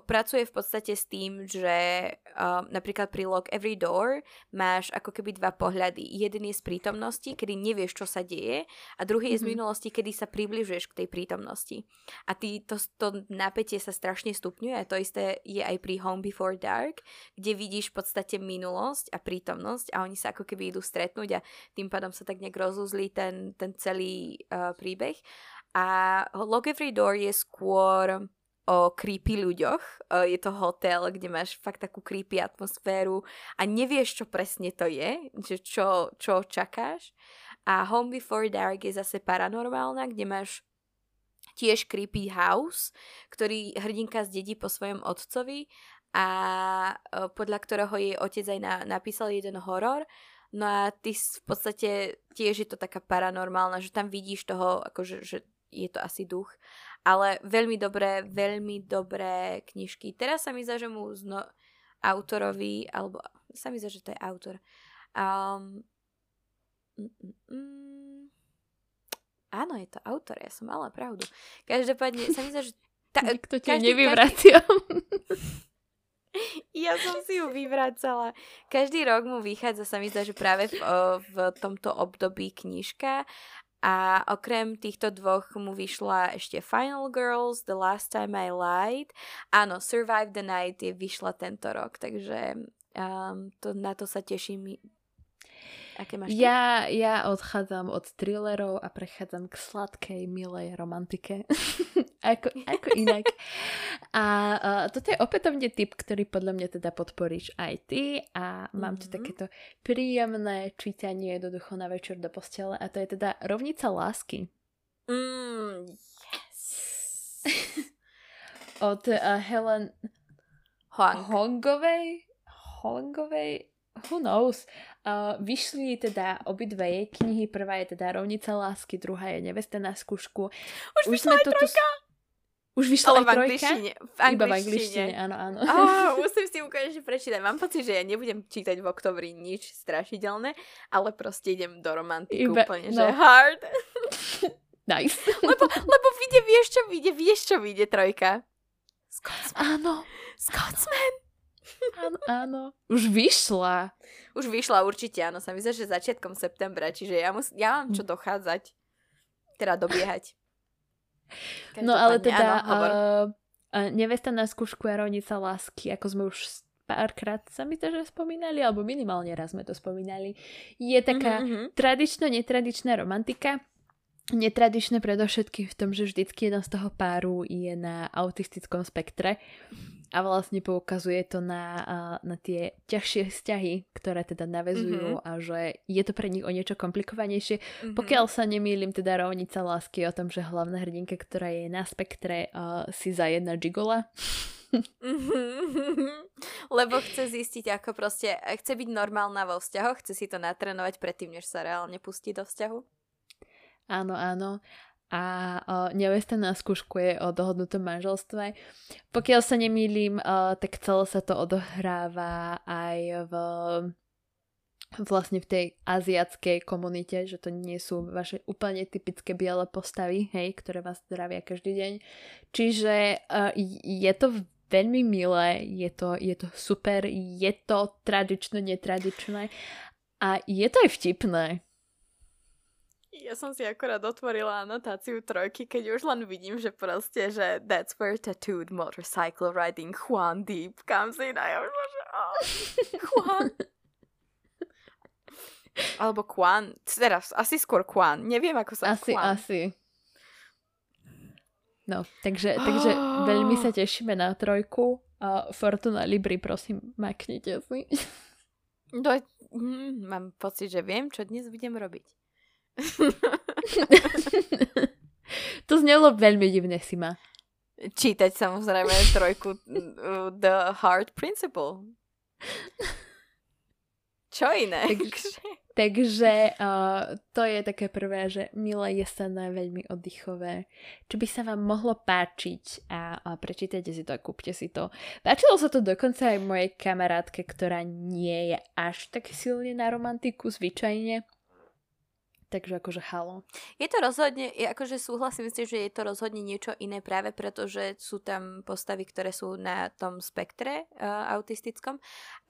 pracuje v podstate s tým, že uh, napríklad pri Lock Every Door máš ako keby dva pohľady. Jeden je z prítomnosti, kedy nevieš, čo sa deje a druhý mm-hmm. je z mhm. minulosti, kedy sa približuješ k tej prítomnosti. A ty, to, to napätie sa strašne stupňuje a to isté je aj pri Home Before Dark, kde vidíš v podstate minulosť a prítomnosť a oni sa ako keby idú stretnúť a tým pádom sa tak nejak rozuzlí ten, ten celý uh, príbeh. A Lock Every Door je skôr o creepy ľuďoch. Je to hotel, kde máš fakt takú creepy atmosféru a nevieš, čo presne to je, že čo, čo čakáš. A Home Before Dark je zase paranormálna, kde máš tiež creepy house, ktorý hrdinka zdedí po svojom otcovi a podľa ktorého jej otec aj na, napísal jeden horor. No a ty v podstate tiež je to taká paranormálna, že tam vidíš toho, akože, že je to asi duch ale veľmi dobré, veľmi dobré knižky. Teraz sa mi zdá, že mu zno, autorovi, alebo sa mi zdá, že to je autor. Um, mm, mm. Áno, je to autor, ja som mala pravdu. Každopádne sa mi zdá, že... Ta, Nikto ťa nevyvracia. Ja som si ju vyvracala. Každý rok mu vychádza, sa mi zdá, že práve v, v tomto období knižka a okrem týchto dvoch mu vyšla ešte Final Girls, The Last Time I Lied. Áno, Survive the Night je vyšla tento rok, takže um, to, na to sa teším Aké máš ja, ja odchádzam od thrillerov a prechádzam k sladkej, milej romantike. ako, ako inak. A uh, toto je opätovne typ, ktorý podľa mňa teda podporíš aj ty a mám mm-hmm. tu takéto príjemné čítanie jednoducho na večer do postele a to je teda Rovnica lásky. Mm, yes. od uh, Helen Hong. Hongovej Hongovej who knows. Uh, vyšli teda obidve jej knihy. Prvá je teda Rovnica lásky, druhá je Nevesta na skúšku. Už, Už aj toto... trojka? Už vyšla Ale aj? V angličtine. V angličtine. Iba v angličtine, áno, áno. Oh, musím si ukonečne prečítať. Mám pocit, že ja nebudem čítať v oktobri nič strašidelné, ale proste idem do romantiky Iba, úplne, no. že hard. nice. lebo, lebo vyjde, vieš čo vyjde, vieš čo vyjde trojka. Scotsman. Áno. Scotsman. Áno, áno. Už vyšla. Už vyšla určite, áno. Sa mi že začiatkom septembra, čiže ja, mus, ja mám čo dochádzať. Teda dobiehať. no ale teda áno, uh, uh, nevesta na skúšku a rovnica lásky, ako sme už párkrát sa mi to, že spomínali, alebo minimálne raz sme to spomínali. Je taká mm-hmm. tradično-netradičná romantika. Netradičné predovšetkým v tom, že vždycky jeden z toho páru je na autistickom spektre a vlastne poukazuje to na, na tie ťažšie vzťahy, ktoré teda navezujú mm-hmm. a že je to pre nich o niečo komplikovanejšie. Mm-hmm. Pokiaľ sa nemýlim, teda rovnica lásky o tom, že hlavná hrdinka, ktorá je na spektre, uh, si zajedna gigola. Mm-hmm. Lebo chce zistiť, ako proste, chce byť normálna vo vzťahoch, chce si to natrénovať predtým, než sa reálne pustí do vzťahu. Áno, áno a nevesta na skúšku je o dohodnutom manželstve. Pokiaľ sa nemýlim, tak celé sa to odohráva aj v vlastne v tej aziatskej komunite, že to nie sú vaše úplne typické biele postavy, hej, ktoré vás zdravia každý deň. Čiže uh, je to veľmi milé, je to, je to super, je to tradično, netradičné a je to aj vtipné. Ja som si akorát otvorila anotáciu trojky, keď už len vidím, že proste, že that's where tattooed motorcycle riding Juan Deep comes in a ja už že oh, Juan. Alebo Juan, teraz asi skôr Juan, neviem ako sa Asi, Juan. asi. No, takže, takže oh. veľmi sa tešíme na trojku a Fortuna Libri, prosím, maknite si. Hm, mám pocit, že viem, čo dnes budem robiť. to znelo veľmi divne, Sima. Čítať samozrejme trojku uh, The Heart Principle. Čo iné? Takže, takže uh, to je také prvé, že milé jesenné, veľmi oddychové. Čo by sa vám mohlo páčiť a, a prečítajte si to a kúpte si to. Páčilo sa to dokonca aj mojej kamarátke, ktorá nie je až tak silne na romantiku zvyčajne Takže akože halo. Je to rozhodne, akože súhlasím si, že je to rozhodne niečo iné práve preto, že sú tam postavy, ktoré sú na tom spektre uh, autistickom.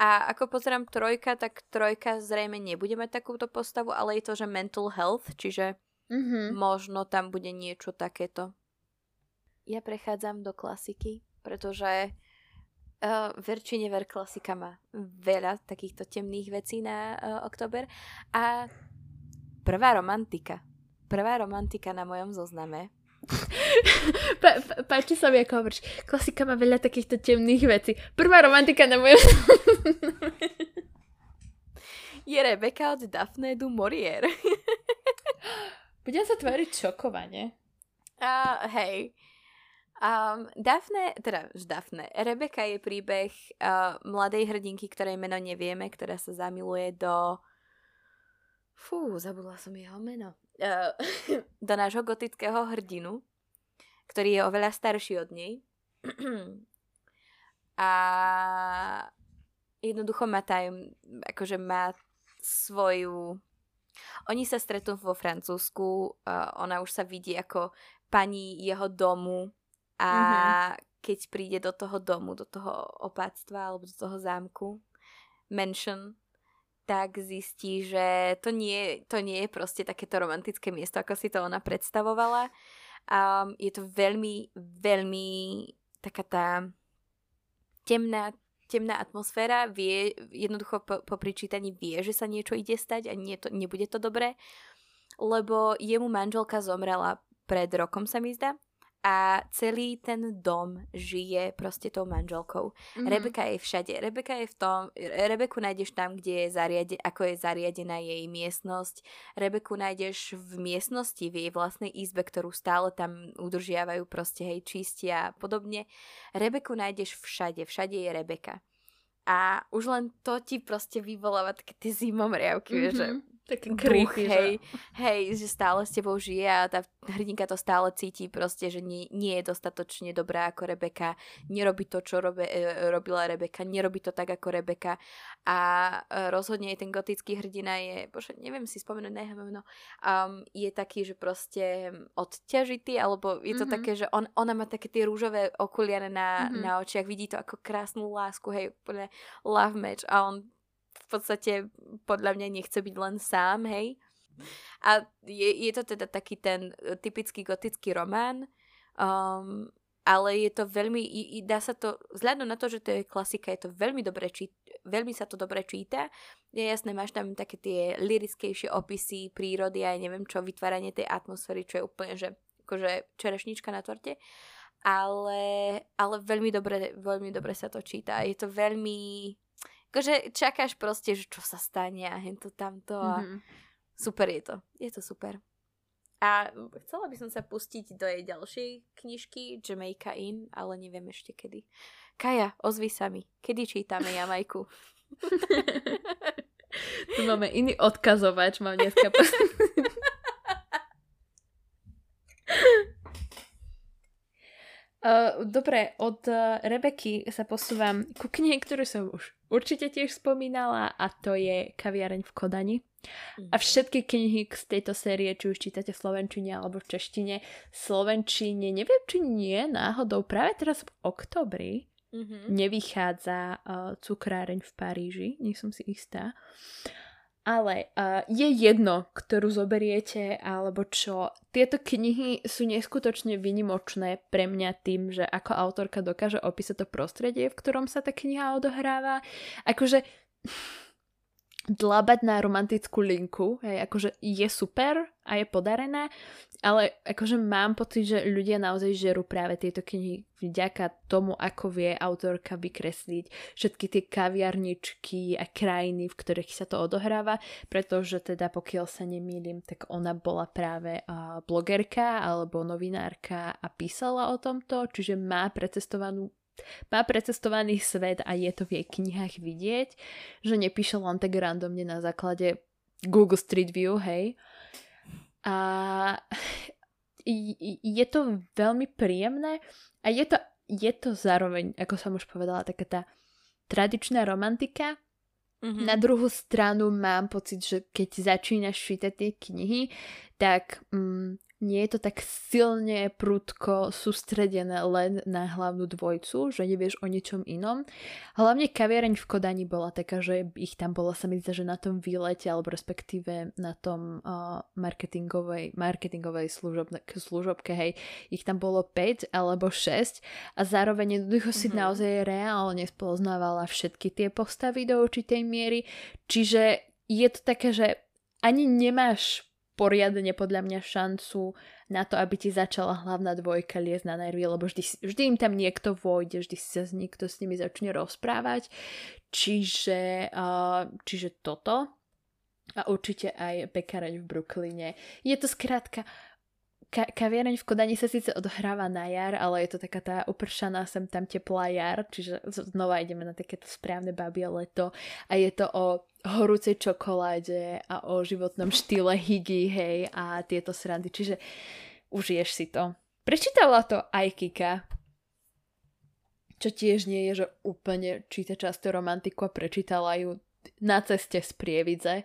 A ako pozerám trojka, tak trojka zrejme nebude mať takúto postavu, ale je to, že mental health, čiže mm-hmm. možno tam bude niečo takéto. Ja prechádzam do klasiky, pretože uh, ver či never klasika má veľa takýchto temných vecí na uh, oktober a Prvá romantika. Prvá romantika na mojom zozname. Pa, pa, páči sa mi, ako hovoríš. Klasika má veľa takýchto temných vecí. Prvá romantika na mojom zozname. Je Rebeka od Daphne du Maurier. Budem sa tvoriť šokovane. Uh, hej. Um, Daphne, teda Daphne, Rebeka je príbeh uh, mladej hrdinky, ktorej meno nevieme, ktorá sa zamiluje do Fú, zabudla som jeho meno. Uh, do nášho gotického hrdinu, ktorý je oveľa starší od nej. a jednoducho má tajem, akože má svoju... Oni sa stretnú vo Francúzsku, uh, ona už sa vidí ako pani jeho domu a mm-hmm. keď príde do toho domu, do toho opáctva alebo do toho zámku, mansion, tak zistí, že to nie, to nie je proste takéto romantické miesto, ako si to ona predstavovala. Um, je to veľmi, veľmi taká tá temná, temná atmosféra, vie, jednoducho po, po pričítaní vie, že sa niečo ide stať a nie to, nebude to dobré, lebo jemu manželka zomrela pred rokom, sa mi zdá a celý ten dom žije proste tou manželkou. Mm-hmm. Rebeka je všade. Rebeka je v tom, Rebeku nájdeš tam, kde je zariade, ako je zariadená jej miestnosť. Rebeku nájdeš v miestnosti, v jej vlastnej izbe, ktorú stále tam udržiavajú, proste hej, čistia a podobne. Rebeku nájdeš všade, všade je Rebeka. A už len to ti proste vyvoláva také tie zimomriavky, mm-hmm. že taký creepy, hej, hej, že stále s tebou žije a tá hrdinka to stále cíti proste, že nie, nie je dostatočne dobrá ako Rebeka, nerobí to, čo robe, e, robila Rebeka, nerobí to tak ako Rebeka. A e, rozhodne aj ten gotický hrdina je, bože, neviem si spomenúť jeho meno, um, je taký, že proste odťažitý, alebo je to mm-hmm. také, že on, ona má také tie rúžové okuliare na, mm-hmm. na očiach, vidí to ako krásnu lásku, hej, úplne love match. A on podstate podľa mňa nechce byť len sám, hej. A je, je to teda taký ten e, typický gotický román, um, ale je to veľmi, dá sa to, vzhľadom na to, že to je klasika, je to veľmi dobre čít, veľmi sa to dobre číta. Je jasné, máš tam také tie lirickejšie opisy prírody a neviem čo, vytváranie tej atmosféry, čo je úplne, že akože čerešnička na torte. Ale, ale veľmi dobre, veľmi dobre sa to číta. Je to veľmi akože čakáš proste, že čo sa stane a hento tamto a mm-hmm. super je to. Je to super. A chcela by som sa pustiť do jej ďalšej knižky Jamaica In, ale neviem ešte kedy. Kaja, ozvi sa mi. Kedy čítame Jamajku? tu máme iný odkazovač, mám dneska Uh, dobre, od uh, Rebeky sa posúvam ku knihe, ktorú som už určite tiež spomínala a to je Kaviareň v Kodani. A mhm. všetky knihy z tejto série, či už čítate v Slovenčine alebo v Češtine, Slovenčine, neviem, či nie, náhodou práve teraz v oktobri mm-hmm. nevychádza uh, Cukráreň v Paríži, nie som si istá. Uh, ale uh, je jedno, ktorú zoberiete, alebo čo. Tieto knihy sú neskutočne vynimočné pre mňa tým, že ako autorka dokáže opísať to prostredie, v ktorom sa tá kniha odohráva. Akože dlabať na romantickú linku, hej, akože je super a je podarené, ale akože mám pocit, že ľudia naozaj žerú práve tieto knihy vďaka tomu, ako vie autorka vykresliť všetky tie kaviarničky a krajiny, v ktorých sa to odohráva, pretože teda pokiaľ sa nemýlim, tak ona bola práve blogerka alebo novinárka a písala o tomto, čiže má precestovanú má precestovaný svet a je to v jej knihách vidieť, že nepíše len tak randomne na základe Google Street View, hej. A je to veľmi príjemné a je to, je to zároveň, ako som už povedala, taká tá tradičná romantika, Mm-hmm. Na druhú stranu mám pocit, že keď začínaš čítať tie knihy, tak mm, nie je to tak silne, prudko sústredené len na hlavnú dvojcu, že nevieš o ničom inom. Hlavne kaviareň v Kodani bola taká, že ich tam bolo sa mi zdá, že na tom výlete, alebo respektíve na tom uh, marketingovej, marketingovej služobne, služobke, hej, ich tam bolo 5 alebo 6 a zároveň jednoducho si mm-hmm. naozaj reálne spoznávala všetky tie postavy do určitej miery, čiže je to také, že ani nemáš poriadne podľa mňa šancu na to, aby ti začala hlavná dvojka liesť na nervy, lebo vždy, vždy im tam niekto vojde, vždy sa niekto s nimi začne rozprávať. Čiže, uh, čiže toto a určite aj pekareň v Brooklyne. Je to skrátka ka- kaviareň v Kodani sa síce odhráva na jar, ale je to taká tá upršaná sem tam teplá jar, čiže znova ideme na takéto správne babie leto. A je to o horúcej čokoláde a o životnom štýle higi, hej, a tieto srandy, čiže užiješ si to. Prečítala to aj Kika, čo tiež nie je, že úplne číta často romantiku a prečítala ju na ceste z Prievidze,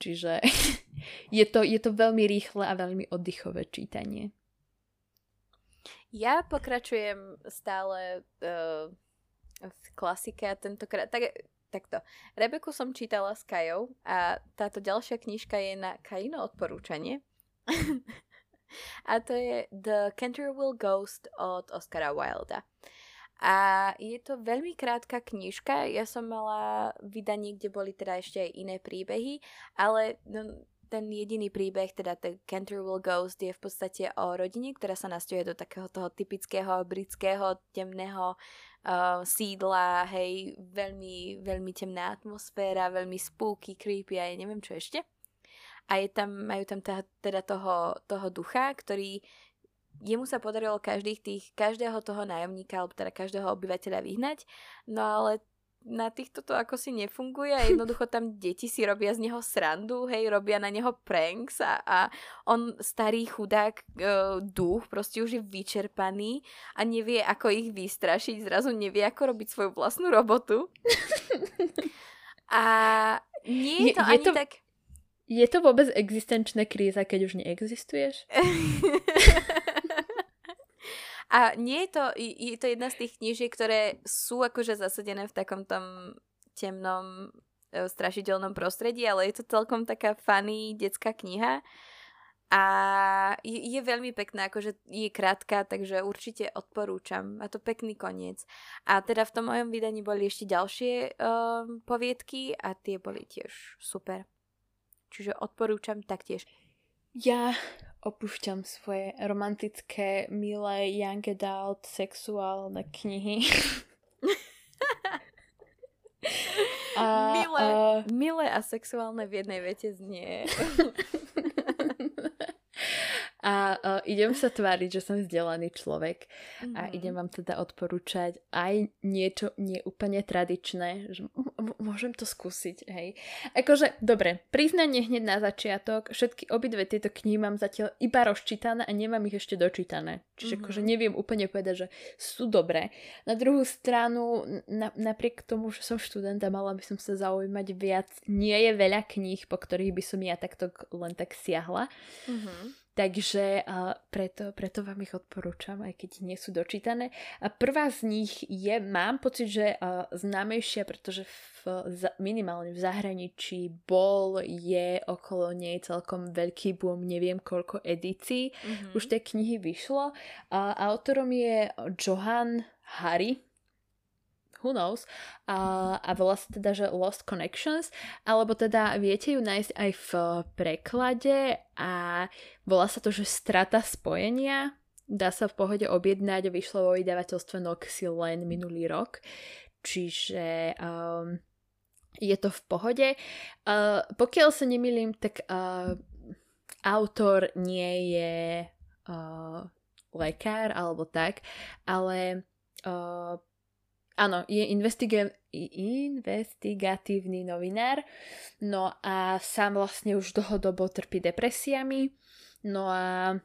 čiže je to, je to veľmi rýchle a veľmi oddychové čítanie. Ja pokračujem stále uh, v klasike a tentokrát, tak, takto. Rebeku som čítala s Kajou a táto ďalšia knižka je na Kajino odporúčanie. a to je The Canterville Ghost od Oscara Wilda. A je to veľmi krátka knižka, ja som mala vydanie, kde boli teda ešte aj iné príbehy, ale no, ten jediný príbeh, teda The Canterville Ghost, je v podstate o rodine, ktorá sa nasťuje do takého toho typického britského temného uh, sídla, hej, veľmi, veľmi temná atmosféra, veľmi spooky, creepy a ja neviem čo ešte. A je tam, majú tam teda toho, toho ducha, ktorý jemu sa podarilo každých tých, každého toho nájomníka, alebo teda každého obyvateľa vyhnať, no ale na týchto to ako si nefunguje a jednoducho tam deti si robia z neho srandu, hej, robia na neho pranks a, a on starý chudák uh, duch proste už je vyčerpaný a nevie ako ich vystrašiť, zrazu nevie ako robiť svoju vlastnú robotu. a nie je, je to je ani to, tak... Je to vôbec existenčná kríza, keď už neexistuješ? A nie je to, je to jedna z tých knížiek, ktoré sú akože zasadené v takom tom temnom, e, strašidelnom prostredí, ale je to celkom taká funny detská kniha. A je, je veľmi pekná, akože je krátka, takže určite odporúčam. Má to pekný koniec. A teda v tom mojom vydaní boli ešte ďalšie um, poviedky a tie boli tiež super. Čiže odporúčam taktiež. Ja opúšťam svoje romantické, milé, young adult, sexuálne knihy. a, milé, a... milé a sexuálne v jednej vete znie. A uh, idem sa tváriť, že som vzdelaný človek mm-hmm. a mhm. idem vám teda odporúčať aj niečo neúplne tradičné, že m- môžem to skúsiť, hej. Akože, dobre, priznanie hneď na začiatok, všetky obidve tieto knihy mám zatiaľ iba rozčítané a nemám ich ešte dočítané. Čiže mm-hmm. akože neviem úplne povedať, že sú dobré. Na druhú stranu, na, napriek tomu, že som študent a mala by som sa zaujímať viac, nie je veľa kníh, po ktorých by som ja takto len tak siahla. Mm-hmm. Takže uh, preto, preto vám ich odporúčam, aj keď nie sú dočítané. A prvá z nich je, mám pocit, že uh, známejšia, pretože v, minimálne v zahraničí bol, je okolo nej celkom veľký boom, neviem koľko edícií. Mm-hmm. Už tej knihy vyšlo. Uh, autorom je Johan Harry, who knows, a, a volá sa teda, že Lost Connections, alebo teda viete ju nájsť aj v preklade a volá sa to, že Strata spojenia, dá sa v pohode objednať, vyšlo vo vydavateľstve Noxy len minulý rok, čiže um, je to v pohode. Uh, pokiaľ sa nemýlim, tak uh, autor nie je uh, lekár alebo tak, ale uh, Áno, je investiga- investigatívny novinár, no a sám vlastne už dlhodobo trpí depresiami, no a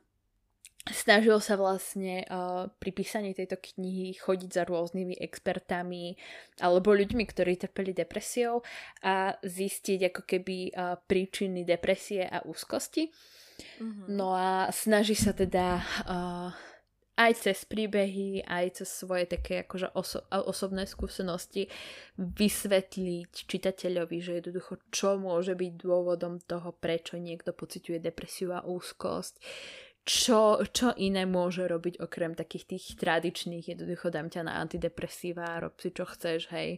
snažil sa vlastne uh, pri písaní tejto knihy chodiť za rôznymi expertami alebo ľuďmi, ktorí trpeli depresiou a zistiť ako keby uh, príčiny depresie a úzkosti. Mm-hmm. No a snaží sa teda uh, aj cez príbehy, aj cez svoje také akože oso- osobné skúsenosti vysvetliť čitateľovi, že jednoducho čo môže byť dôvodom toho, prečo niekto pociťuje depresiu a úzkosť, čo, čo iné môže robiť okrem takých tých tradičných, jednoducho dám ťa na antidepresíva, rob si čo chceš, hej.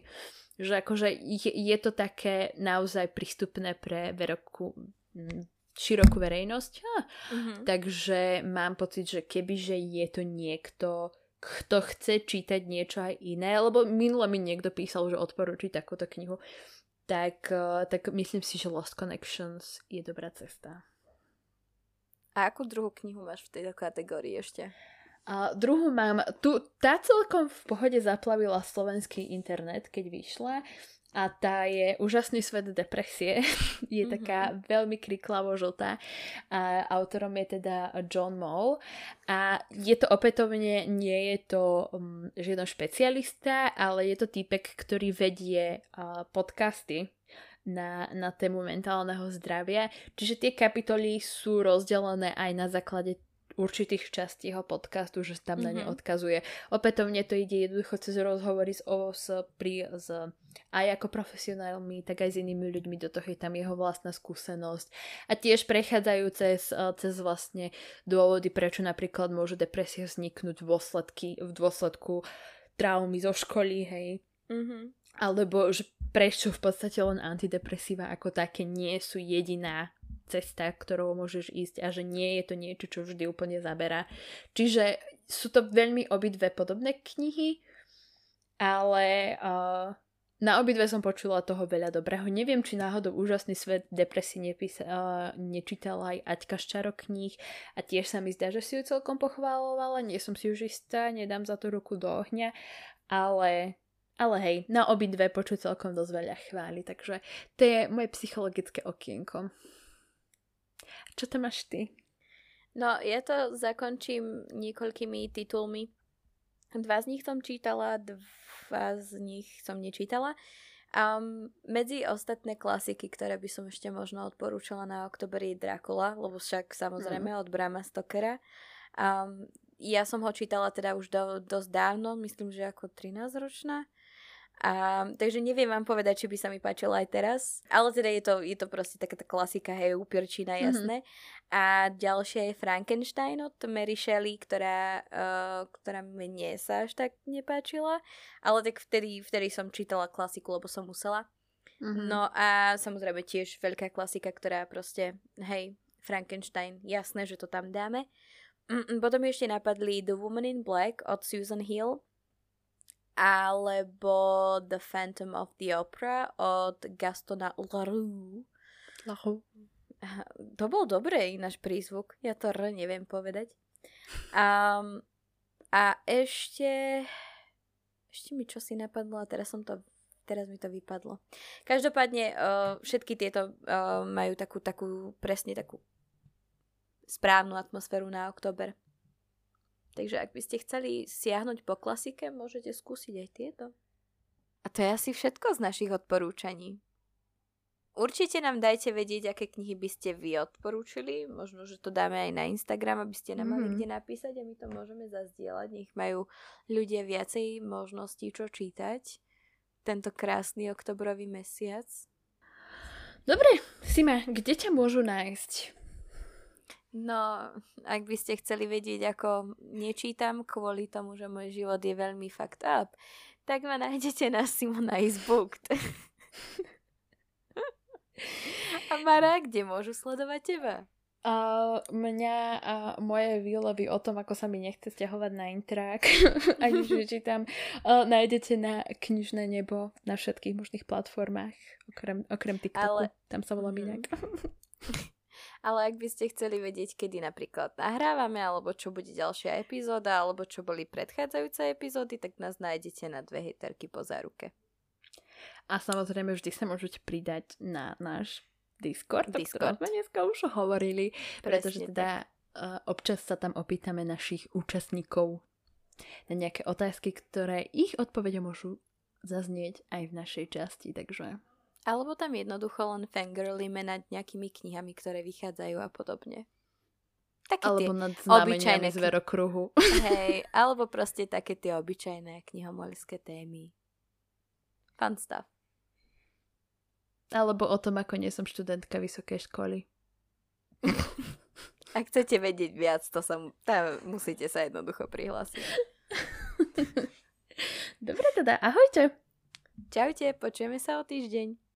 Že akože je, je to také naozaj prístupné pre veroku, širokú verejnosť. Ha. Mm-hmm. Takže mám pocit, že kebyže je to niekto, kto chce čítať niečo aj iné, lebo minule mi niekto písal, že odporúči takúto knihu, tak, tak myslím si, že Lost Connections je dobrá cesta. A akú druhú knihu máš v tejto kategórii ešte? A druhú mám, tu, tá celkom v pohode zaplavila slovenský internet, keď vyšla a tá je úžasný svet depresie. je mm-hmm. taká veľmi kriklavo žltá. A autorom je teda John Moll. A je to opätovne, nie je to um, žiaden špecialista, ale je to týpek, ktorý vedie uh, podcasty na, na tému mentálneho zdravia. Čiže tie kapitoly sú rozdelené aj na základe určitých častí jeho podcastu, že tam mm-hmm. na ne mhm. odkazuje. Opätovne to ide jednoducho cez rozhovory s, o, s, pri, s, aj ako profesionálmi, tak aj s inými ľuďmi, do toho je tam jeho vlastná skúsenosť. A tiež prechádzajú cez, e, cez vlastne dôvody, prečo napríklad môže depresia vzniknúť v, dôsledky, v dôsledku traumy zo školy, hej. Mm-hmm. Alebo že prečo v podstate len antidepresíva ako také nie sú jediná cesta, ktorou môžeš ísť a že nie je to niečo, čo vždy úplne zaberá. Čiže sú to veľmi obidve podobné knihy, ale uh, na obidve som počula toho veľa dobrého. Neviem, či náhodou úžasný svet depresie nepísa, uh, nečítala aj Aťka Ščaro kníh a tiež sa mi zdá, že si ju celkom pochválovala. Nie som si už istá, nedám za to ruku do ohňa, ale ale hej, na obidve počuť celkom dosť veľa chváli, takže to je moje psychologické okienko. Čo to máš ty? No, ja to zakončím niekoľkými titulmi. Dva z nich som čítala, dva z nich som nečítala. Um, medzi ostatné klasiky, ktoré by som ešte možno odporúčala na oktober je Dracula, lebo však samozrejme mm. od Brama Stokera. Um, ja som ho čítala teda už do, dosť dávno, myslím, že ako 13 ročná. A, takže neviem vám povedať, či by sa mi páčilo aj teraz. Ale teda je to, je to proste taká tá klasika, hej, upierčina, mhm. jasné. Mm-hmm. A ďalšia je Frankenstein od Mary Shelley, ktorá, uh, ktorá mne sa až tak nepáčila. Ale tak vtedy, vtedy som čítala klasiku, lebo som musela. Mm-hmm. No a samozrejme tiež veľká klasika, ktorá proste, hej, Frankenstein, jasné, že to tam dáme. Mm, potom ešte napadli The Woman in Black od Susan Hill, alebo The Phantom of the Opera od Gastona Leroux. Leroux. To bol dobrý náš prízvuk, ja to R neviem povedať. Um, a ešte ešte mi čo si napadlo a teraz som to teraz mi to vypadlo. Každopádne uh, všetky tieto uh, majú takú, takú presne takú správnu atmosféru na október. Takže ak by ste chceli siahnuť po klasike, môžete skúsiť aj tieto. A to je asi všetko z našich odporúčaní. Určite nám dajte vedieť, aké knihy by ste vy odporúčili. Možno, že to dáme aj na Instagram, aby ste nám mali mm. kde napísať a my to môžeme zazdieľať. Nech majú ľudia viacej možností, čo čítať tento krásny oktobrový mesiac. Dobre, Sima, kde ťa môžu nájsť? No, ak by ste chceli vedieť, ako nečítam kvôli tomu, že môj život je veľmi fucked up, tak ma nájdete na Simona is booked. A Mara, kde môžu sledovať teba? Uh, mňa a moje výlevy o tom, ako sa mi nechce stiahovať na intrak, ani že čítam, uh, nájdete na knižné nebo na všetkých možných platformách, okrem, okrem TikToku. Ale... Tam sa volám mm. inak. ale ak by ste chceli vedieť, kedy napríklad nahrávame, alebo čo bude ďalšia epizóda, alebo čo boli predchádzajúce epizódy, tak nás nájdete na dve hejterky po záruke. A samozrejme vždy sa môžete pridať na náš Discord, Discord. o ktorom sme dneska už hovorili, pretože teda občas sa tam opýtame našich účastníkov na nejaké otázky, ktoré ich odpovede môžu zaznieť aj v našej časti, takže... Alebo tam jednoducho len fangirlíme nad nejakými knihami, ktoré vychádzajú a podobne. Také alebo nad znameniami z verokruhu. Hej, alebo proste také tie obyčajné knihomolské témy. Fun stuff. Alebo o tom, ako nie som študentka vysokej školy. Ak chcete vedieť viac, to sa, tam musíte sa jednoducho prihlásiť. Dobre teda, ahojte. Čaute, počujeme sa o týždeň.